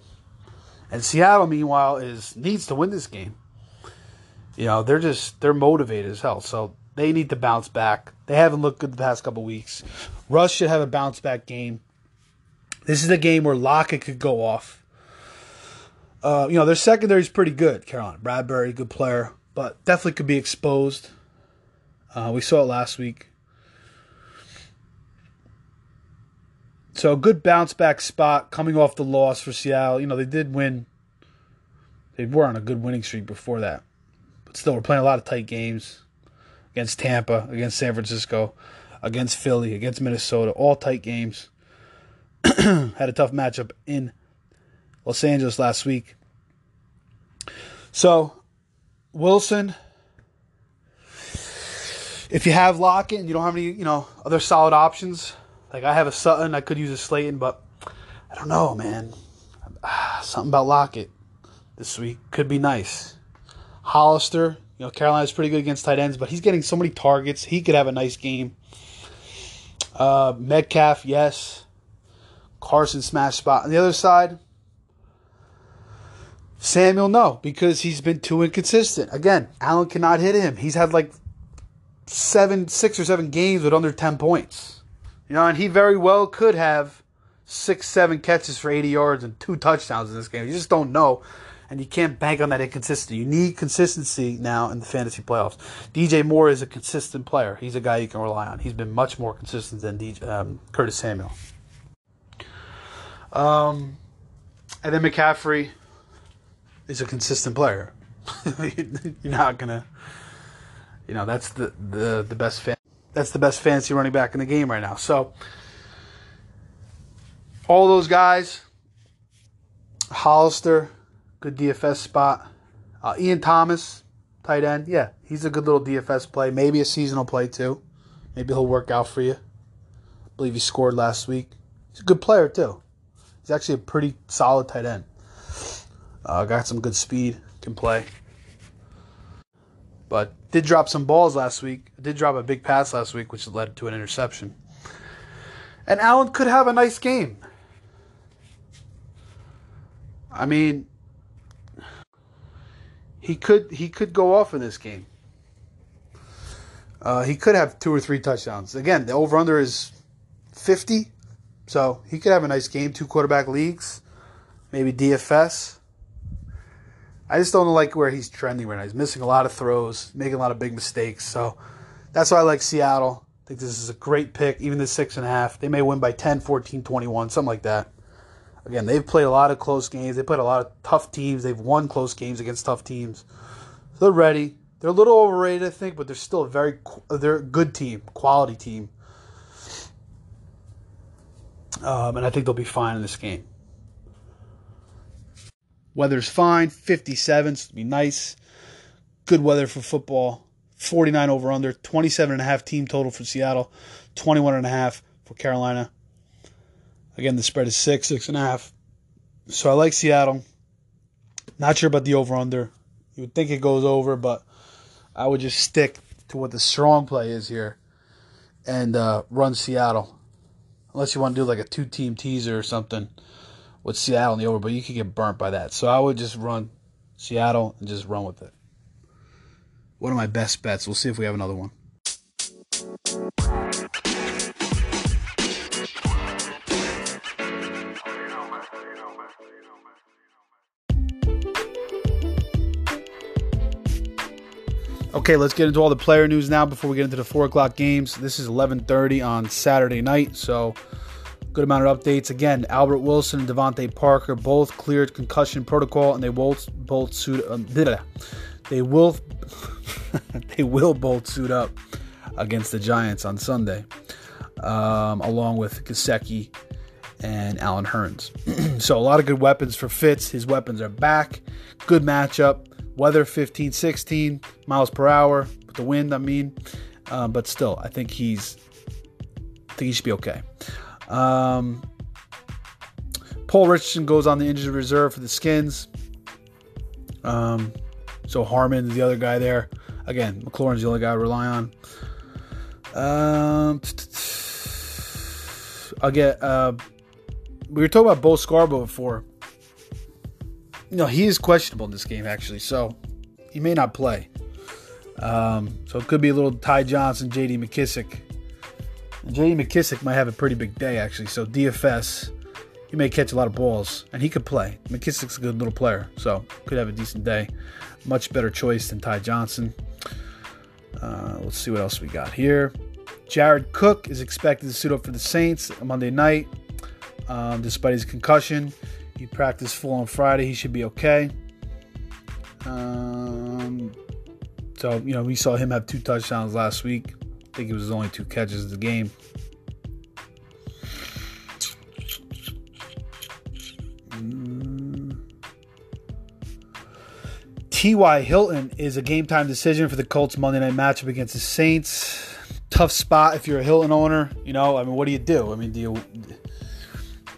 And Seattle, meanwhile, is needs to win this game. You know, they're just they're motivated as hell. So they need to bounce back. They haven't looked good the past couple weeks. Russ should have a bounce back game. This is a game where Lockett could go off. Uh, you know, their secondary is pretty good, Carolina. Bradberry, good player, but definitely could be exposed. Uh, we saw it last week. So a good bounce back spot coming off the loss for Seattle. You know, they did win. They were on a good winning streak before that. Still, we're playing a lot of tight games against Tampa, against San Francisco, against Philly, against Minnesota, all tight games. Had a tough matchup in Los Angeles last week. So Wilson. If you have Lockett and you don't have any, you know, other solid options, like I have a Sutton, I could use a Slayton, but I don't know, man. Something about Lockett this week could be nice. Hollister, you know, Carolina's pretty good against tight ends, but he's getting so many targets. He could have a nice game. Uh, Metcalf, yes. Carson smash spot. On the other side, Samuel, no, because he's been too inconsistent. Again, Allen cannot hit him. He's had like seven, six or seven games with under 10 points. You know, and he very well could have six, seven catches for 80 yards and two touchdowns in this game. You just don't know. And you can't bank on that inconsistency. You need consistency now in the fantasy playoffs. DJ Moore is a consistent player. He's a guy you can rely on. He's been much more consistent than DJ, um, Curtis Samuel. Um, and then McCaffrey is a consistent player. You're not gonna, you know, that's the the the best fan. That's the best fantasy running back in the game right now. So all those guys, Hollister, good DFS spot. Uh, Ian Thomas, tight end, yeah, he's a good little DFS play. Maybe a seasonal play too. Maybe he'll work out for you. I believe he scored last week. He's a good player too. He's actually a pretty solid tight end. Uh, got some good speed, can play. But did drop some balls last week. Did drop a big pass last week, which led to an interception. And Allen could have a nice game. I mean, he could he could go off in this game. Uh, he could have two or three touchdowns. Again, the over under is fifty, so he could have a nice game. Two quarterback leagues, maybe DFS. I just don't like where he's trending right now. He's missing a lot of throws, making a lot of big mistakes. So that's why I like Seattle. I think this is a great pick, even the six and a half. They may win by 10, 14, 21, something like that. Again, they've played a lot of close games. They played a lot of tough teams. They've won close games against tough teams. So they're ready. They're a little overrated, I think, but they're still a very they're a good team, quality team. Um, and I think they'll be fine in this game. Weather's fine, 57, so be nice. Good weather for football. 49 over under, 27 and a half team total for Seattle, 21 and a half for Carolina. Again, the spread is six, six and a half. So I like Seattle. Not sure about the over under. You would think it goes over, but I would just stick to what the strong play is here and uh, run Seattle. Unless you want to do like a two team teaser or something with Seattle in the over, but you could get burnt by that. So I would just run Seattle and just run with it. One of my best bets. We'll see if we have another one. Okay, let's get into all the player news now before we get into the four o'clock games. This is 11:30 on Saturday night, so Good amount of updates. Again, Albert Wilson and DeVante Parker both cleared concussion protocol, and they both both suit. Um, they will they will both suit up against the Giants on Sunday, um, along with Gesicki and Allen Hurns. so a lot of good weapons for Fitz. His weapons are back. Good matchup. Weather 15, 16 miles per hour with the wind. I mean, uh, but still, I think he's I think he should be okay. Um, Paul Richardson goes on the injured reserve for the Skins. Um, so Harmon is the other guy there. Again, McLaurin's the only guy I rely on. Um, I'll get. Uh, we were talking about Bo Scarborough before. No, he is questionable in this game actually, so he may not play. Um, so it could be a little Ty Johnson, J.D. McKissic. J.D. McKissic might have a pretty big day, actually. So DFS, he may catch a lot of balls, and he could play. McKissic's a good little player, so could have a decent day. Much better choice than Ty Johnson. Uh, let's see what else we got here. Jared Cook is expected to suit up for the Saints Monday night, um, despite his concussion. He practiced full on Friday. He should be okay. Um, so you know, we saw him have two touchdowns last week I think it was only two catches of the game. T.Y. Hilton is a game time decision for the Colts Monday night matchup against the Saints. Tough spot if you're a Hilton owner. You know, I mean, what do you do? I mean, do you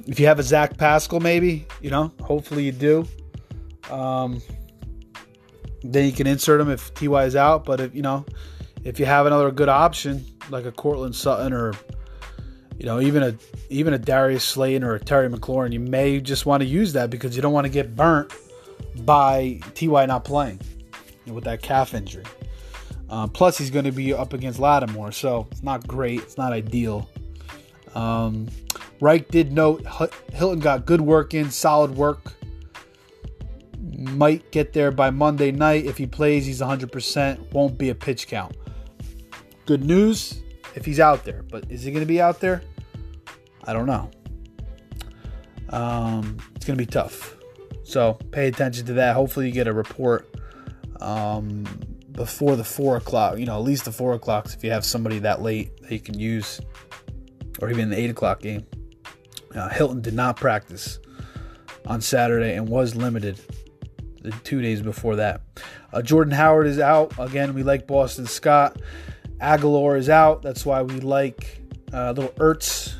if you have a Zach Pascal, maybe you know, hopefully you do. Um, then you can insert him if Ty is out. But if you know, if you have another good option like a Courtland Sutton or you know even a even a Darius Slayton or a Terry McLaurin, you may just want to use that because you don't want to get burnt by Ty not playing with that calf injury. Uh, plus, he's going to be up against Lattimore, so it's not great. It's not ideal. Um, Reich did note Hilton got good work in, solid work. Might get there by Monday night. If he plays, he's 100%. Won't be a pitch count. Good news if he's out there, but is he going to be out there? I don't know. Um, it's going to be tough. So pay attention to that. Hopefully, you get a report um, before the four o'clock. You know, at least the four o'clocks if you have somebody that late that you can use, or even the eight o'clock game. Uh, Hilton did not practice on Saturday and was limited the two days before that. Uh, Jordan Howard is out. Again, we like Boston Scott. Agholor is out. That's why we like uh, little Ertz.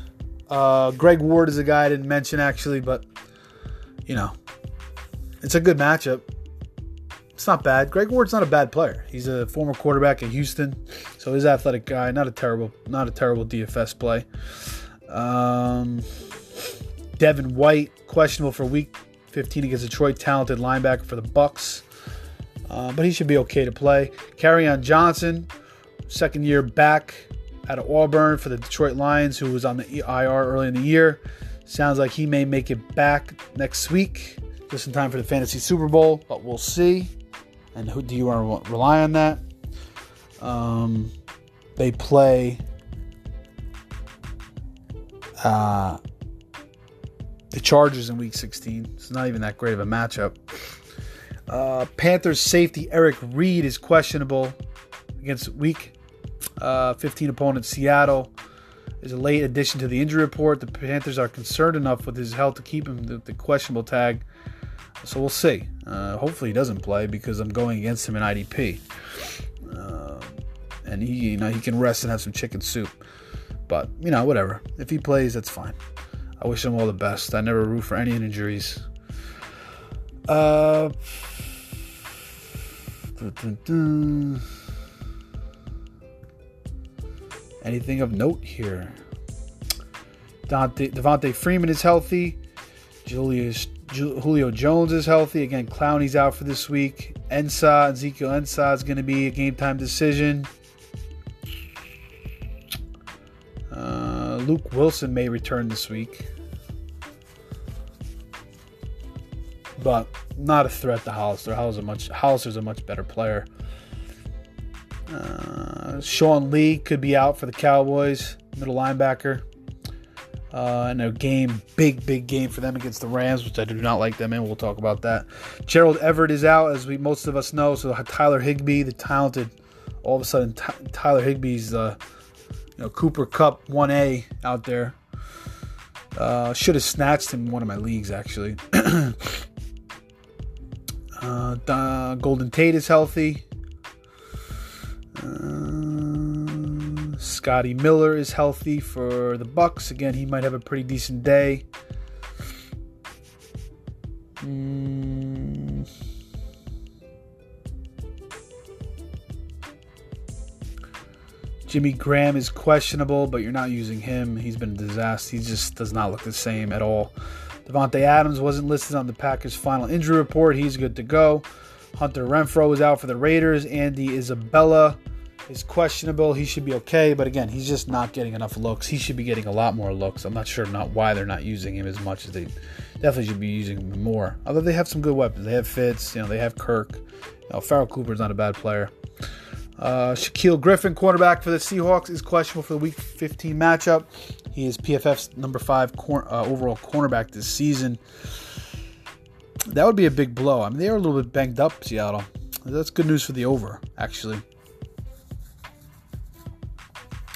Uh, Greg Ward is a guy I didn't mention actually, but you know, it's a good matchup. It's not bad. Greg Ward's not a bad player. He's a former quarterback at Houston, so he's athletic guy. Not a terrible, not a terrible DFS play. Um, Devin White questionable for Week 15 against Detroit. Talented linebacker for the Bucs, uh, but he should be okay to play. Kerryon Johnson, second year back out of Auburn for the Detroit Lions, who was on the IR early in the year. Sounds like he may make it back next week, just in time for the fantasy Super Bowl, but we'll see. And who do you want to rely on that? Um, they play uh, the Chargers in Week 16. It's not even that great of a matchup. Uh, Panthers safety Eric Reid is questionable against Week uh, 15 opponent Seattle. Is a late addition to the injury report. The Panthers are concerned enough with his health to keep him the, the questionable tag. So we'll see. Uh, hopefully he doesn't play because I'm going against him in IDP. Uh, and he, you know, he can rest and have some chicken soup. But you know, whatever. If he plays, that's fine. I wish him all the best. I never root for any injuries. Uh, anything of note here? Dante, Devonta Freeman is healthy. Julius Julio Jones is healthy. Again, Clowney's out for this week. Ansah, Ezekiel Ansah is going to be a game time decision. Luke Wilson may return this week. But not a threat to Hollister. Hollister's a much, Hollister's a much better player. Uh, Sean Lee could be out for the Cowboys, middle linebacker. Uh, and a game, big, big game for them against the Rams, which I do not like them in. We'll talk about that. Gerald Everett is out, as we most of us know. So Tyler Higbee, the talented, all of a sudden Tyler Higbee's uh, you know, Cooper Kupp 1A out there. Uh, should have snatched him in one of my leagues, actually. uh, Golden Tate is healthy. Uh, Scotty Miller is healthy for the Bucs. Again, he might have a pretty decent day. Mm. Jimmy Graham is questionable, but you're not using him. He's been a disaster. He just does not look the same at all. Davante Adams wasn't listed on the Packers' final injury report. He's good to go. Hunter Renfrow is out for the Raiders. Andy Isabella is questionable. He should be okay, but again, he's just not getting enough looks. He should be getting a lot more looks. I'm not sure not why they're not using him as much as they definitely should be using him more. Although they have some good weapons. They have Fitz, you know, they have Kirk. You know, Pharoh Cooper's not a bad player. Uh, Shaquill Griffin, quarterback for the Seahawks, is questionable for the Week 15 matchup. He is PFF's number five cor- uh, overall cornerback this season. That would be a big blow. I mean, they are a little bit banged up, Seattle. That's good news for the over, actually.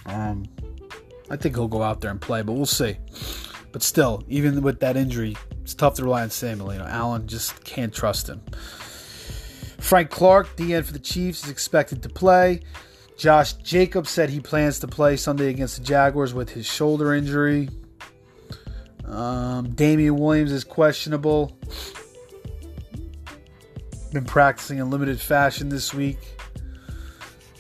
Um, I think he'll go out there and play, but we'll see. But still, even with that injury, it's tough to rely on Samuel. You know, Allen just can't trust him. Frank Clark, DN for the Chiefs, is expected to play. Josh Jacobs said he plans to play Sunday against the Jaguars with his shoulder injury. Um, Damien Williams is questionable. Been practicing in limited fashion this week.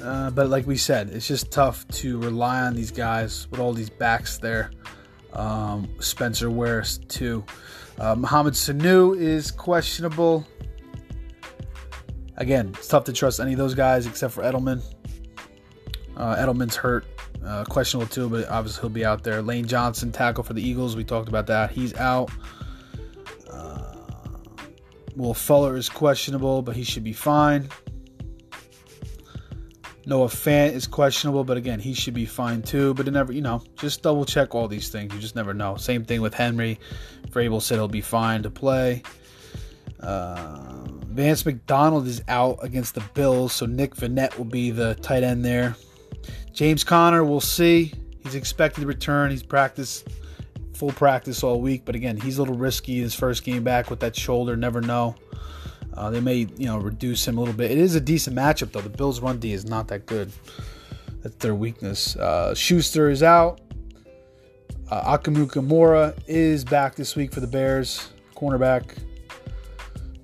Uh, but like we said, it's just tough to rely on these guys with all these backs there. Um, Spencer Ware, too. Uh, Mohamed Sanu is questionable. Again, it's tough to trust any of those guys except for Edelman. Uh, Edelman's hurt, uh, questionable too, but obviously he'll be out there. Lane Johnson, tackle for the Eagles. We talked about that. He's out. Uh, Will Fuller is questionable, but he should be fine. Noah Fant is questionable, but again, he should be fine too. But never, you know, just double check all these things. You just never know. Same thing with Henry. Vrabel said he'll be fine to play. Uh, Vance McDonald is out against the Bills, so Nick Vannett will be the tight end there. James Conner, we'll see. He's expected to return. He's practiced full practice all week, but again, he's a little risky his first game back with that shoulder. Never know. Uh, they may, you know, reduce him a little bit. It is a decent matchup though. The Bills' run D is not that good. That's their weakness. Uh, Schuster is out. Uh, Amukamara is back this week for the Bears, cornerback.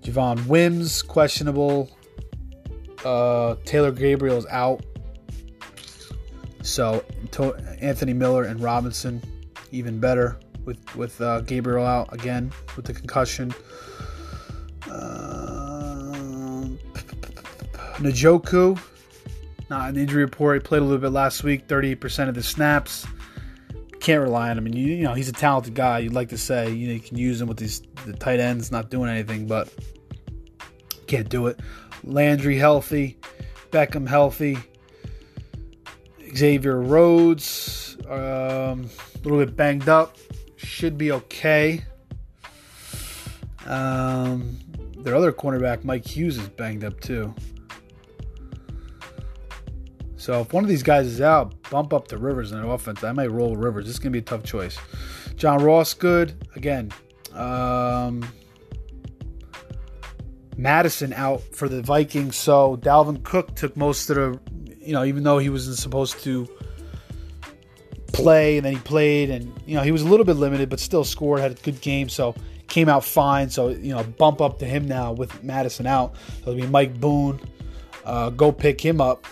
Javon Wims questionable. Uh, Taylor Gabriel is out. So Anthony Miller and Robinson even better with with uh, Gabriel out again with the concussion. Uh, Njoku, not an injury report. He played a little bit last week, 38% of the snaps. Can't rely on him. Mean, you, you know, he's a talented guy. You'd like to say you, know, you can use him with these the tight ends not doing anything, but can't do it. Landry healthy, Beckham healthy, Xavier Rhodes um, a little bit banged up, should be okay. Um, their other cornerback, Mike Hughes, is banged up too. So if one of these guys is out, bump up the Rivers in the offense. I might roll Rivers. This is gonna be a tough choice. John Ross, good again. Um, Mattison out for the Vikings, so Dalvin Cook took most of the, you know, even though he wasn't supposed to play, and then he played, and you know he was a little bit limited, but still scored, had a good game, so came out fine. So you know, bump up to him now with Mattison out. So it'll be Mike Boone. Uh, go pick him up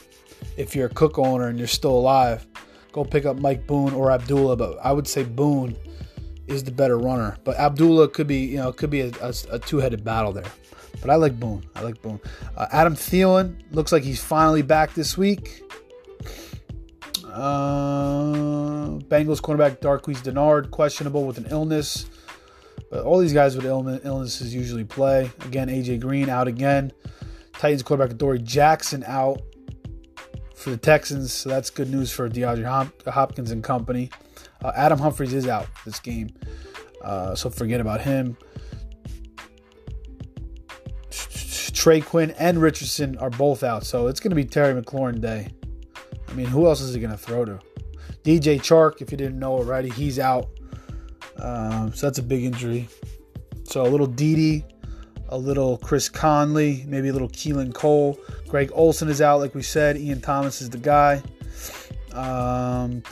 if you're a Cook owner and you're still alive. Go pick up Mike Boone or Abdullah, but I would say Boone is the better runner. But Abdullah could be, you know, could be a, a, a two-headed battle there. But I like Boone. I like Boone. Uh, Adam Thielen looks like he's finally back this week. Uh, Bengals cornerback Darqueze Dennard questionable with an illness. But all these guys with illnesses usually play. Again, AJ Green out again. Titans quarterback Dory Jackson out for the Texans. So that's good news for DeAndre Hopkins and company. Uh, Adam Humphries is out this game. Uh, so forget about him. Trey Quinn and Richardson are both out, so it's going to be Terry McLaurin day. I mean, who else is he going to throw to? DJ Chark, if you didn't know already, he's out. Um, so that's a big injury. So a little Dede, a little Chris Conley, maybe a little Keelan Cole. Greg Olsen is out, like we said. Ian Thomas is the guy. Um,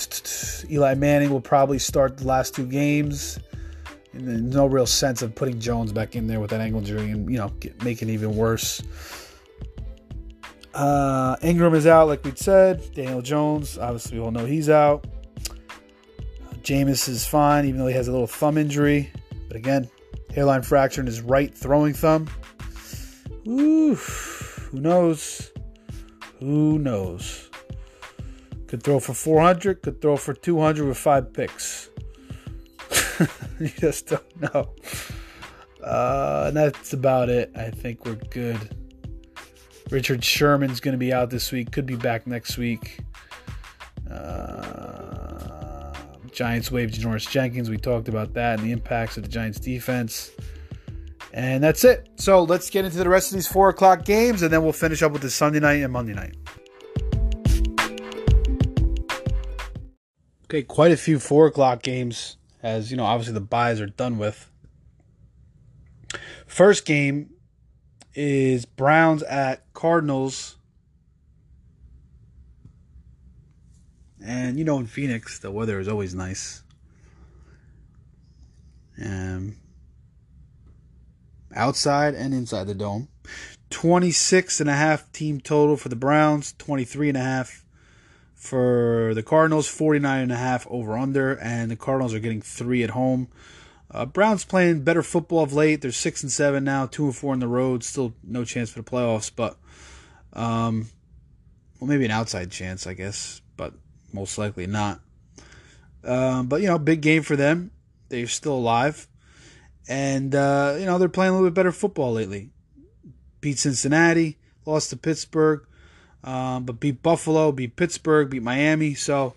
Eli Manning will probably start the last two games. And there's no real sense of putting Jones back in there with that ankle injury and you know get, make it even worse. Uh, Ingram is out, like we said. Daniel Jones, obviously, we all know he's out. Jameis is fine, even though he has a little thumb injury. But again, hairline fracture in his right throwing thumb. Ooh, who knows? Who knows? Could throw for 400, could throw for 200 with five picks. you just don't know. Uh, and that's about it. I think we're good. Richard Sherman's going to be out this week. Could be back next week. Uh, Giants waived Janoris Jenkins. We talked about that and the impacts of the Giants defense. And that's it. So let's get into the rest of these four o'clock games, and then we'll finish up with the Sunday night and Monday night. Okay, quite a few four o'clock games, as you know, obviously the buys are done with. First game is Browns at Cardinals. And you know, in Phoenix, the weather is always nice. Um, outside and inside the dome. 26 and a half team total for the Browns, 23 and a half for the Cardinals, 49 and a half over under, and the Cardinals are getting three at home. Uh, Browns playing better football of late. They're six and seven now, two and four on the road. Still no chance for the playoffs, but um, well, maybe an outside chance, I guess, but most likely not. Um, but you know, big game for them. They're still alive, and uh, you know they're playing a little bit better football lately. Beat Cincinnati, lost to Pittsburgh, um, but beat Buffalo, beat Pittsburgh, beat Miami. So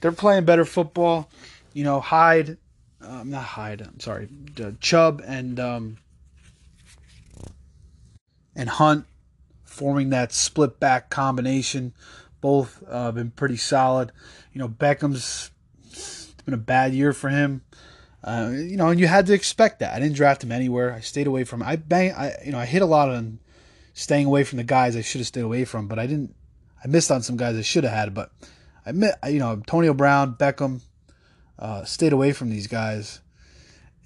they're playing better football. You know, Hyde, um, not Hyde. I'm sorry, uh, Chubb and um, and Hunt forming that split back combination. Both uh, been pretty solid. You know, Beckham's been a bad year for him. Uh, you know, and you had to expect that. I didn't draft him anywhere. I stayed away from. I bang. I you know I hit a lot on staying away from the guys I should have stayed away from, but I didn't. I missed on some guys I should have had, but I met you know Antonio Brown, Beckham, uh, stayed away from these guys,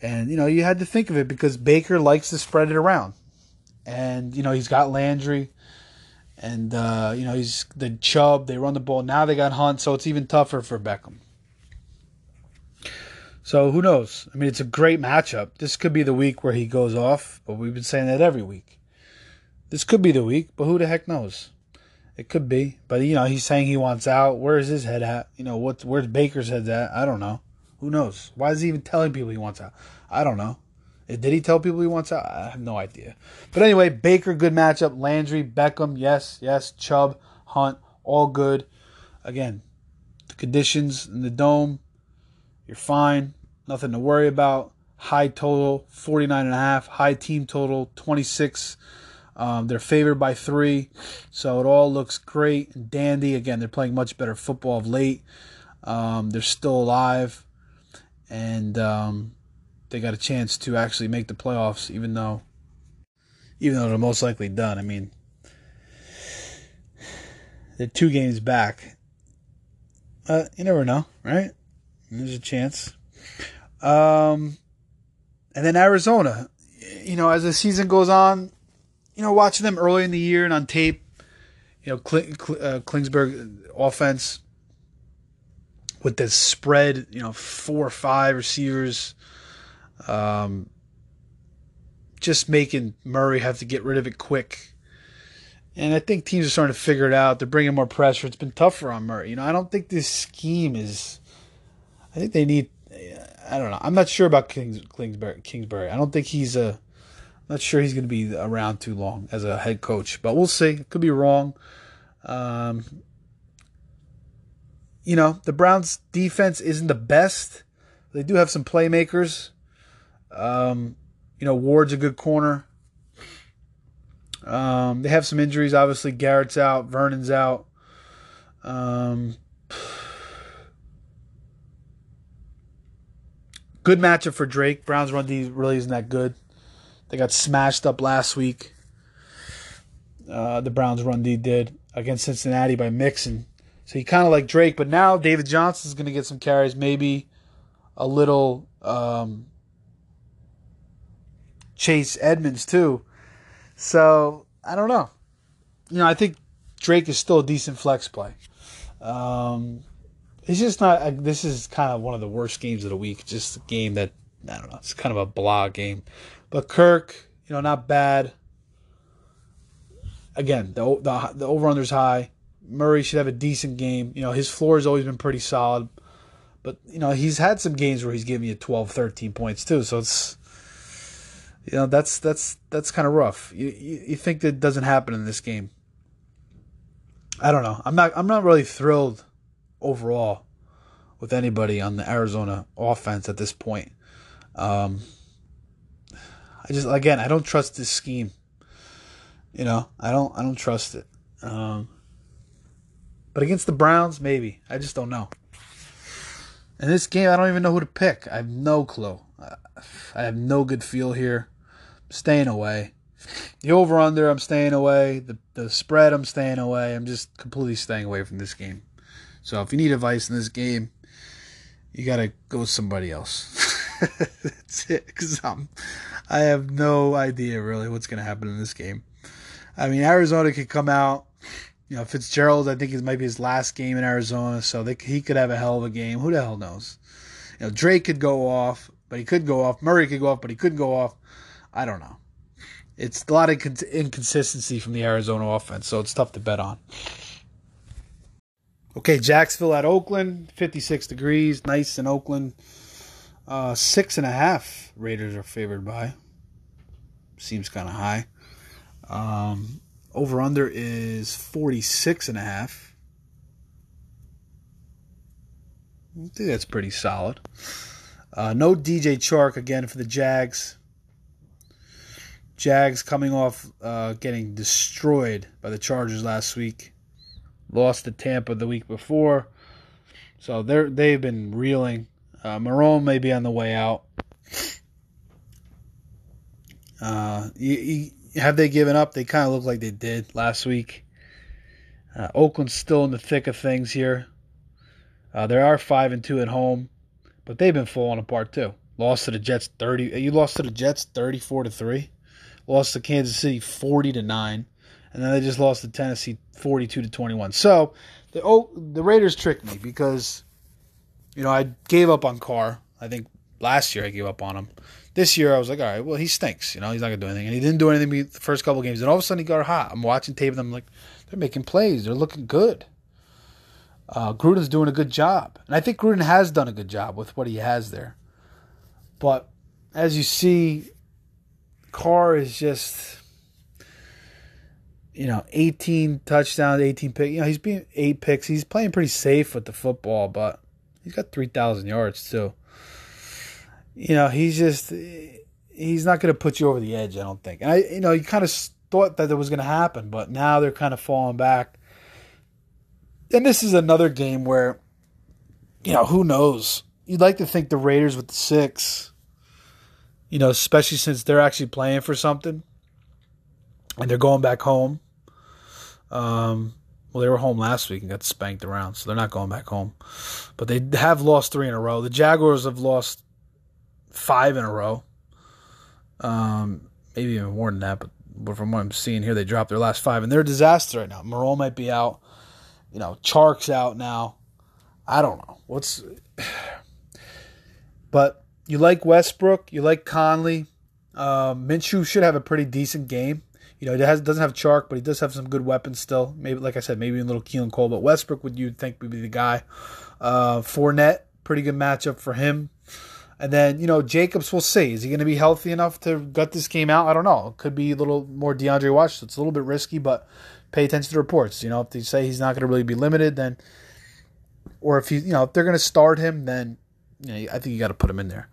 and you know you had to think of it because Baker likes to spread it around, and you know he's got Landry, and uh, you know he's the Chubb. They run the ball now. They got Hunt, so it's even tougher for Beckham. So who knows? I mean, it's a great matchup. This could be the week where he goes off, but we've been saying that every week. This could be the week, but who the heck knows? It could be, but you know, he's saying he wants out. Where's his head at? You know, what? Where's Baker's head at? I don't know. Who knows? Why is he even telling people he wants out? I don't know. Eh, did he tell people he wants out? I have no idea. But anyway, Baker, good matchup. Landry, Beckham, yes, yes. Chubb, Hunt, all good. Again, the conditions in the dome, you're fine. Nothing to worry about. High total, 49 and a half. High team total, 26. Um, they're favored by three, so it all looks great and dandy. Again, they're playing much better football of late. Um, they're still alive, and um, they got a chance to actually make the playoffs, even though, even though they're most likely done. I mean, they're two games back. Uh, you never know, right? There's a chance. Um, and then Arizona, you know, as the season goes on, you know, watching them early in the year and on tape, you know, Kling, uh, Kingsbury offense with this spread, you know, four or five receivers, um, just making Murray have to get rid of it quick. And I think teams are starting to figure it out. They're bringing more pressure. It's been tougher on Murray. You know, I don't think this scheme is. I think they need I don't know. I'm not sure about Kings, Kingsbury. Kingsbury. I don't think he's a. I'm not sure he's going to be around too long as a head coach, but we'll see. Could be wrong. Um, you know, the Browns' defense isn't the best. They do have some playmakers. Um, you know, Ward's a good corner. Um, they have some injuries. Obviously, Garrett's out. Vernon's out. Um, Good matchup for Drake. Browns run D really isn't that good. They got smashed up last week. Uh, the Browns run D did against Cincinnati by Mixon. So he kind of like Drake, but now David Johnson's going to get some carries, maybe a little um, Chase Edmonds too. So I don't know. You know, I think Drake is still a decent flex play. Um, it's just not. Uh, this is kind of one of the worst games of the week. Just a game that I don't know. It's kind of a blah game. But Kirk, you know, not bad. Again, the the the over under's high. Murray should have a decent game. You know, his floor has always been pretty solid. But, you know, he's had some games where he's giving you 12, 13 points too. So it's you know, that's that's that's kind of rough. You, you you think that doesn't happen in this game. I don't know. I'm not I'm not really thrilled overall with anybody on the Arizona offense at this point. Um, I just again I don't trust this scheme. You know I don't I don't trust it. Um, but against the Browns, maybe I just don't know. In this game, I don't even know who to pick. I have no clue. I have no good feel here. I'm staying away. The over under, I'm staying away. The the spread, I'm staying away. I'm just completely staying away from this game. So if you need advice in this game, you gotta go with somebody else. That's it. Because I'm, I have no idea really what's gonna happen in this game. I mean, Arizona could come out. You know, Fitzgerald, I think it might be his last game in Arizona, so they, he could have a hell of a game. Who the hell knows? You know, Drake could go off, but he could go off. Murray could go off, but he couldn't go off. I don't know. It's a lot of inconsistency from the Arizona offense, so it's tough to bet on. Okay, Jacksonville at Oakland, 56 degrees, nice in Oakland. Uh, six and a half Raiders are favored by. Seems kind of high. Um, over under is 46 and a half. I think that's pretty solid. Uh, no DJ Chark again for the Jags. Jags coming off uh, getting destroyed by the Chargers last week. Lost to Tampa the week before. So they're they've been reeling. Uh, Marrone may be on the way out. Uh, you, you, have they given up? They kind of look like they did last week. Uh, Oakland's still in the thick of things here. Uh, they are five and two at home, but they've been falling apart too. Lost to the Jets thirty. You lost to the Jets thirty-four to three. Lost to Kansas City forty to nine, and then they just lost to Tennessee forty-two to twenty-one. So the oh, the Raiders tricked me because you know, I gave up on Carr. I think last year I gave up on him. This year I was like, all right, well he stinks. You know, he's not gonna do anything, and he didn't do anything the first couple games. And all of a sudden he got hot. I'm watching tape I'm like they're making plays. They're looking good. Uh, Gruden's doing a good job, and I think Gruden has done a good job with what he has there. But as you see, Carr is just you know, 18 touchdowns, 18 picks. You know, he's being eight picks. He's playing pretty safe with the football, but He's got 3,000 yards, too. You know, he's just, he's not going to put you over the edge, I don't think. And I, you know, you kind of thought that it was going to happen, but now they're kind of falling back. And this is another game where, you know, who knows? You'd like to think the Raiders with the six, you know, especially since they're actually playing for something and they're going back home. Um, well, they were home last week and got spanked around, so they're not going back home. But they have lost three in a row. The Jaguars have lost five in a row. Um, maybe even more than that, but from what I'm seeing here, they dropped their last five, and they're a disaster right now. Moreau might be out. You know, Chark's out now. I don't know what's. But you like Westbrook, you like Conley. Um, Minshew should have a pretty decent game. You know, he has, doesn't have Chark, but he does have some good weapons still. Maybe, like I said, maybe a little Keelan Cole, but Westbrook would you think would be the guy. Uh, Fournette, pretty good matchup for him. And then, you know, Jacobs, we'll see. Is he going to be healthy enough to gut this game out? I don't know. Could be a little more DeAndre. So it's a little bit risky, but pay attention to the reports. You know, if they say he's not going to really be limited, then, or if he, you know, if they're going to start him, then, you know, I think you got to put him in there.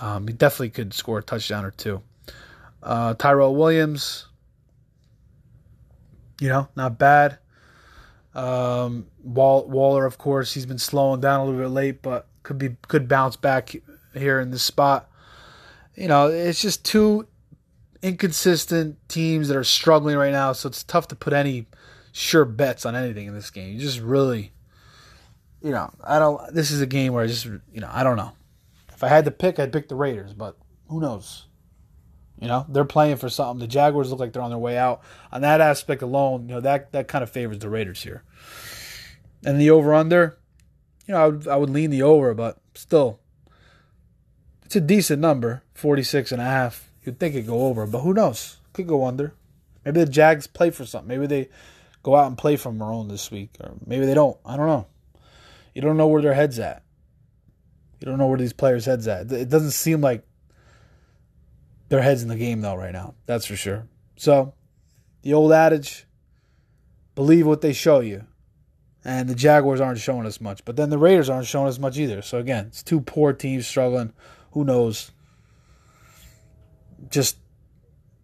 Um, he definitely could score a touchdown or two. Uh, Tyrell Williams, you know, not bad. Um, Wall, Waller, of course, he's been slowing down a little bit late, but could be could bounce back here in this spot. You know, it's just two inconsistent teams that are struggling right now, so it's tough to put any sure bets on anything in this game. You just really, you know, I don't. This is a game where I just, you know, I don't know. If I had to pick, I'd pick the Raiders, but who knows? You know, they're playing for something. The Jaguars look like they're on their way out. On that aspect alone, you know, that, that kind of favors the Raiders here. And the over under, you know, I would, I would lean the over, but still, it's a decent number 46 and a half. You'd think it'd go over, but who knows? Could go under. Maybe the Jags play for something. Maybe they go out and play for own this week, or maybe they don't. I don't know. You don't know where their head's at. You don't know where these players' heads at. It doesn't seem like their heads in the game though right now. That's for sure. So, the old adage, believe what they show you. And the Jaguars aren't showing us much, but then the Raiders aren't showing us much either. So again, it's two poor teams struggling. Who knows? Just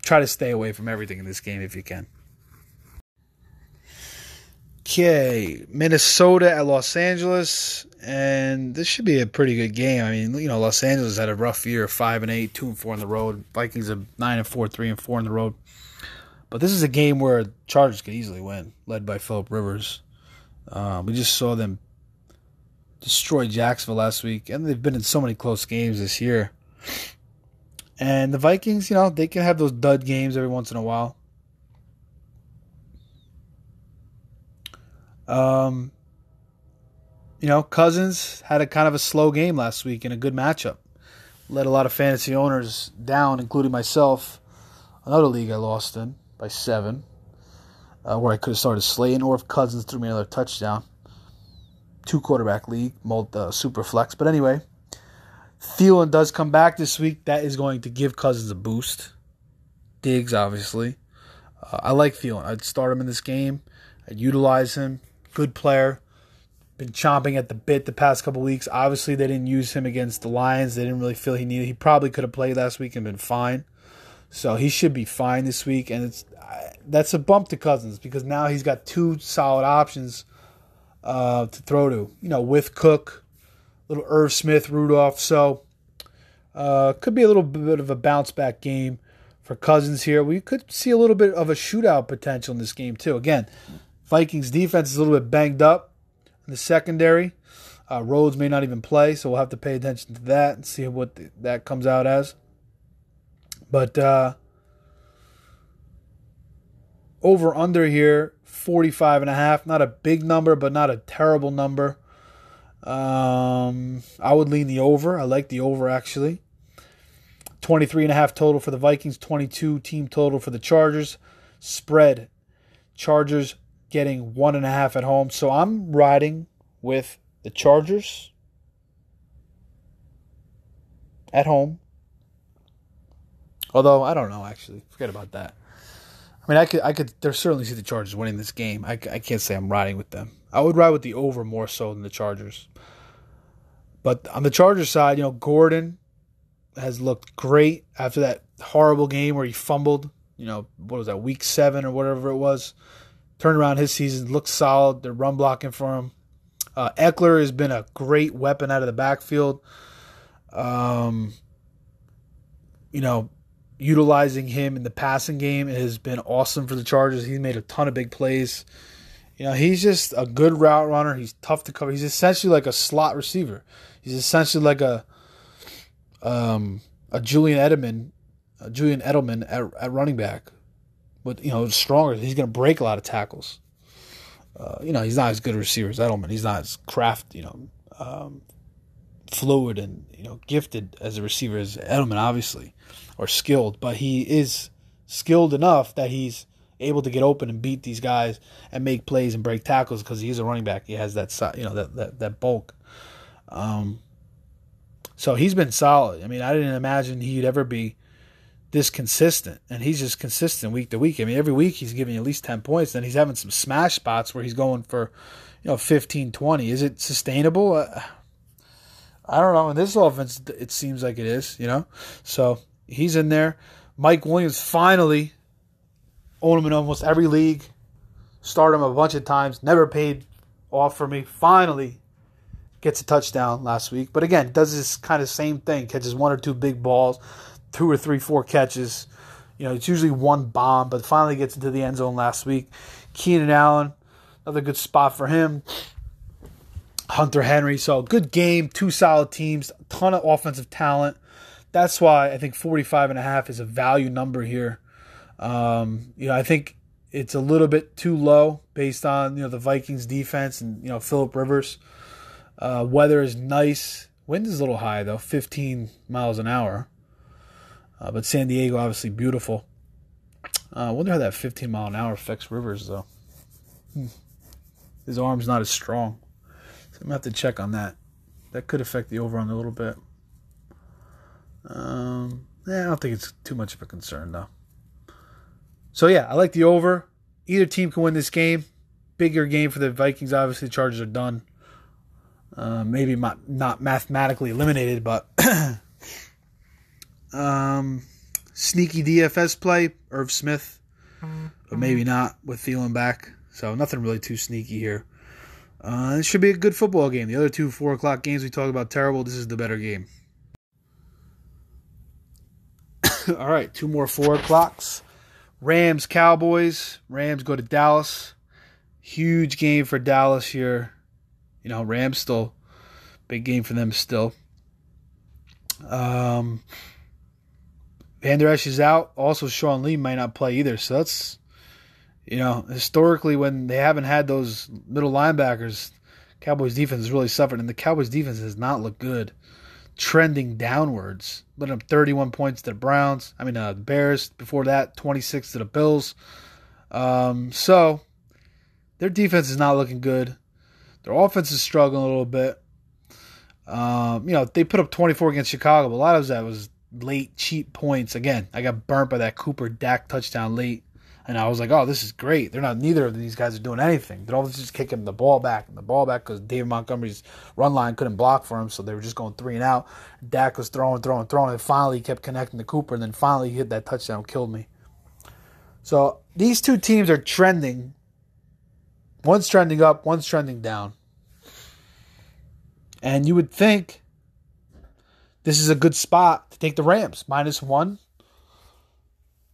try to stay away from everything in this game if you can. Okay, Minnesota at Los Angeles, and this should be a pretty good game. I mean, you know, Los Angeles had a rough year, five and eight, two and four on the road. Vikings are nine and four, three and four on the road. But this is a game where Chargers could easily win, led by Philip Rivers. Um, we just saw them destroy Jacksonville last week, and they've been in so many close games this year. And the Vikings, you know, they can have those dud games every once in a while. Um, you know, Cousins had a kind of a slow game last week in a good matchup. Let a lot of fantasy owners down, including myself. Another league I lost in by seven, uh, where I could have started Slayton, or if Cousins threw me another touchdown. Two quarterback league, multi, uh, super flex. But anyway, Thielen does come back this week. That is going to give Cousins a boost. Diggs, obviously. Uh, I like Thielen. I'd start him in this game. I'd utilize him good player. Been chomping at the bit the past couple weeks. Obviously, they didn't use him against the Lions. They didn't really feel he needed. He probably could have played last week and been fine. So he should be fine this week. And it's that's a bump to Cousins because now he's got two solid options uh, to throw to. You know, with Cook, little Irv Smith, Rudolph. So uh, could be a little bit of a bounce back game for Cousins here. We could see a little bit of a shootout potential in this game too. Again, Vikings defense is a little bit banged up in the secondary. Uh, Rhodes may not even play, so we'll have to pay attention to that and see what the, that comes out as. But uh, over under here, 45 and a half. Not a big number, but not a terrible number. Um, I would lean the over. I like the over actually. 23 and a half total for the Vikings, 22 team total for the Chargers. Spread Chargers getting one and a half at home. So I'm riding with the Chargers at home. Although I don't know, actually, forget about that. I mean, I could, I could, there's certainly see the Chargers winning this game. I, I can't say I'm riding with them. I would ride with the over more so than the Chargers. But on the Chargers side, you know, Gordon has looked great after that horrible game where he fumbled. You know, what was that, week seven or whatever it was turned around his season, looks solid. They're run blocking for him. Uh, Ekeler has been a great weapon out of the backfield. Um, you know, utilizing him in the passing game has been awesome for the Chargers. He's made a ton of big plays. You know, he's just a good route runner. He's tough to cover. He's essentially like a slot receiver. He's essentially like a um, a Julian Edelman, a Julian Edelman at, at running back but you know, stronger. He's going to break a lot of tackles. Uh, you know, he's not as good a receiver as Edelman. He's not as craft, you know, um, fluid and you know gifted as a receiver as Edelman, obviously, or skilled. But he is skilled enough that he's able to get open and beat these guys and make plays and break tackles because he's a running back. He has that you know that that, that bulk. Um, so he's been solid. I mean, I didn't imagine he'd ever be this consistent, and he's just consistent week to week. I mean, every week he's giving at least 10 points, and he's having some smash spots where he's going for, you know, 15, 20. Is it sustainable? Uh, I don't know. In this offense, it seems like it is, you know? So he's in there. Mike Williams finally owned him in almost every league. Start him a bunch of times. Never paid off for me. Finally gets a touchdown last week. But again, does this kind of same thing. Catches one or two big balls two or three, four catches. You know, it's usually one bomb, but finally gets into the end zone last week. Keenan Allen, another good spot for him. Hunter Henry, so good game, two solid teams, ton of offensive talent. That's why I think 45 and a half is a value number here. Um, you know, I think it's a little bit too low based on, you know, the Vikings defense and, you know, Philip Rivers. Uh, weather is nice. Wind is a little high though, 15 miles an hour. Uh, but San Diego, obviously beautiful. Uh, I wonder how that 15 mile an hour affects Rivers, though. Hmm. His arm's not as strong. So I'm going to have to check on that. That could affect the over on a little bit. Um, yeah, I don't think it's too much of a concern, though. So, yeah, I like the over. Either team can win this game. Bigger game for the Vikings. Obviously, the Chargers are done. Uh, maybe not, not mathematically eliminated, but Um, sneaky DFS play, Irv Smith, but maybe not with Thielen back. So nothing really too sneaky here. Uh, it should be a good football game. The other two four o'clock games we talk about terrible. This is the better game. All right, two more four o'clocks. Rams Cowboys. Rams go to Dallas. Huge game for Dallas here. You know, Rams still big game for them still. Um, Vander Esch is out. Also, Sean Lee might not play either. So that's, you know, historically when they haven't had those middle linebackers, Cowboys defense has really suffered, and the Cowboys defense does not look good, trending downwards. Let up 31 points to the Browns. I mean, uh, the Bears. Before that, 26 to the Bills. Um, so their defense is not looking good. Their offense is struggling a little bit. Um, you know, they put up 24 against Chicago, but a lot of that was late cheap points. Again, I got burnt by that Cooper Dak touchdown late, and I was like, "Oh, this is great." They're not. Neither of these guys are doing anything. They're all just kicking the ball back and the ball back because David Montgomery's run line couldn't block for him, so they were just going three and out. Dak was throwing, throwing, throwing, and finally he kept connecting to Cooper, and then finally he hit that touchdown, killed me. So these two teams are trending. One's trending up, one's trending down. And you would think this is a good spot take the Rams. Minus one.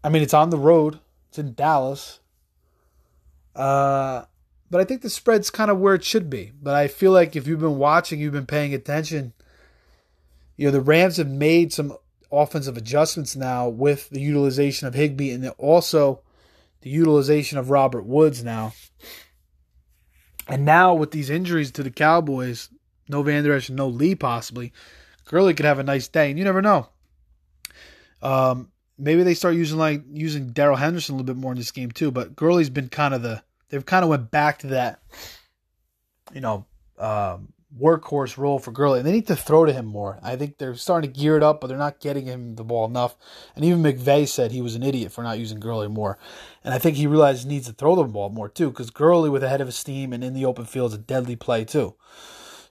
I mean, it's on the road, it's in Dallas. Uh, but I think the spread's kind of where it should be. But I feel like if you've been watching, you've been paying attention, you know, the Rams have made some offensive adjustments now with the utilization of Higbee and also the utilization of Robert Woods now. And now with these injuries to the Cowboys, no Vander Esch and no Lee possibly, Gurley could have a nice day, and you never know. Um, maybe they start using like using Darrell Henderson a little bit more in this game too. But Gurley's been kind of the they've kind of went back to that, you know, um, workhorse role for Gurley. And they need to throw to him more. I think they're starting to gear it up, but they're not getting him the ball enough. And even McVay said he was an idiot for not using Gurley more. And I think he realized he needs to throw the ball more too, because Gurley with a head of steam and in the open field is a deadly play too.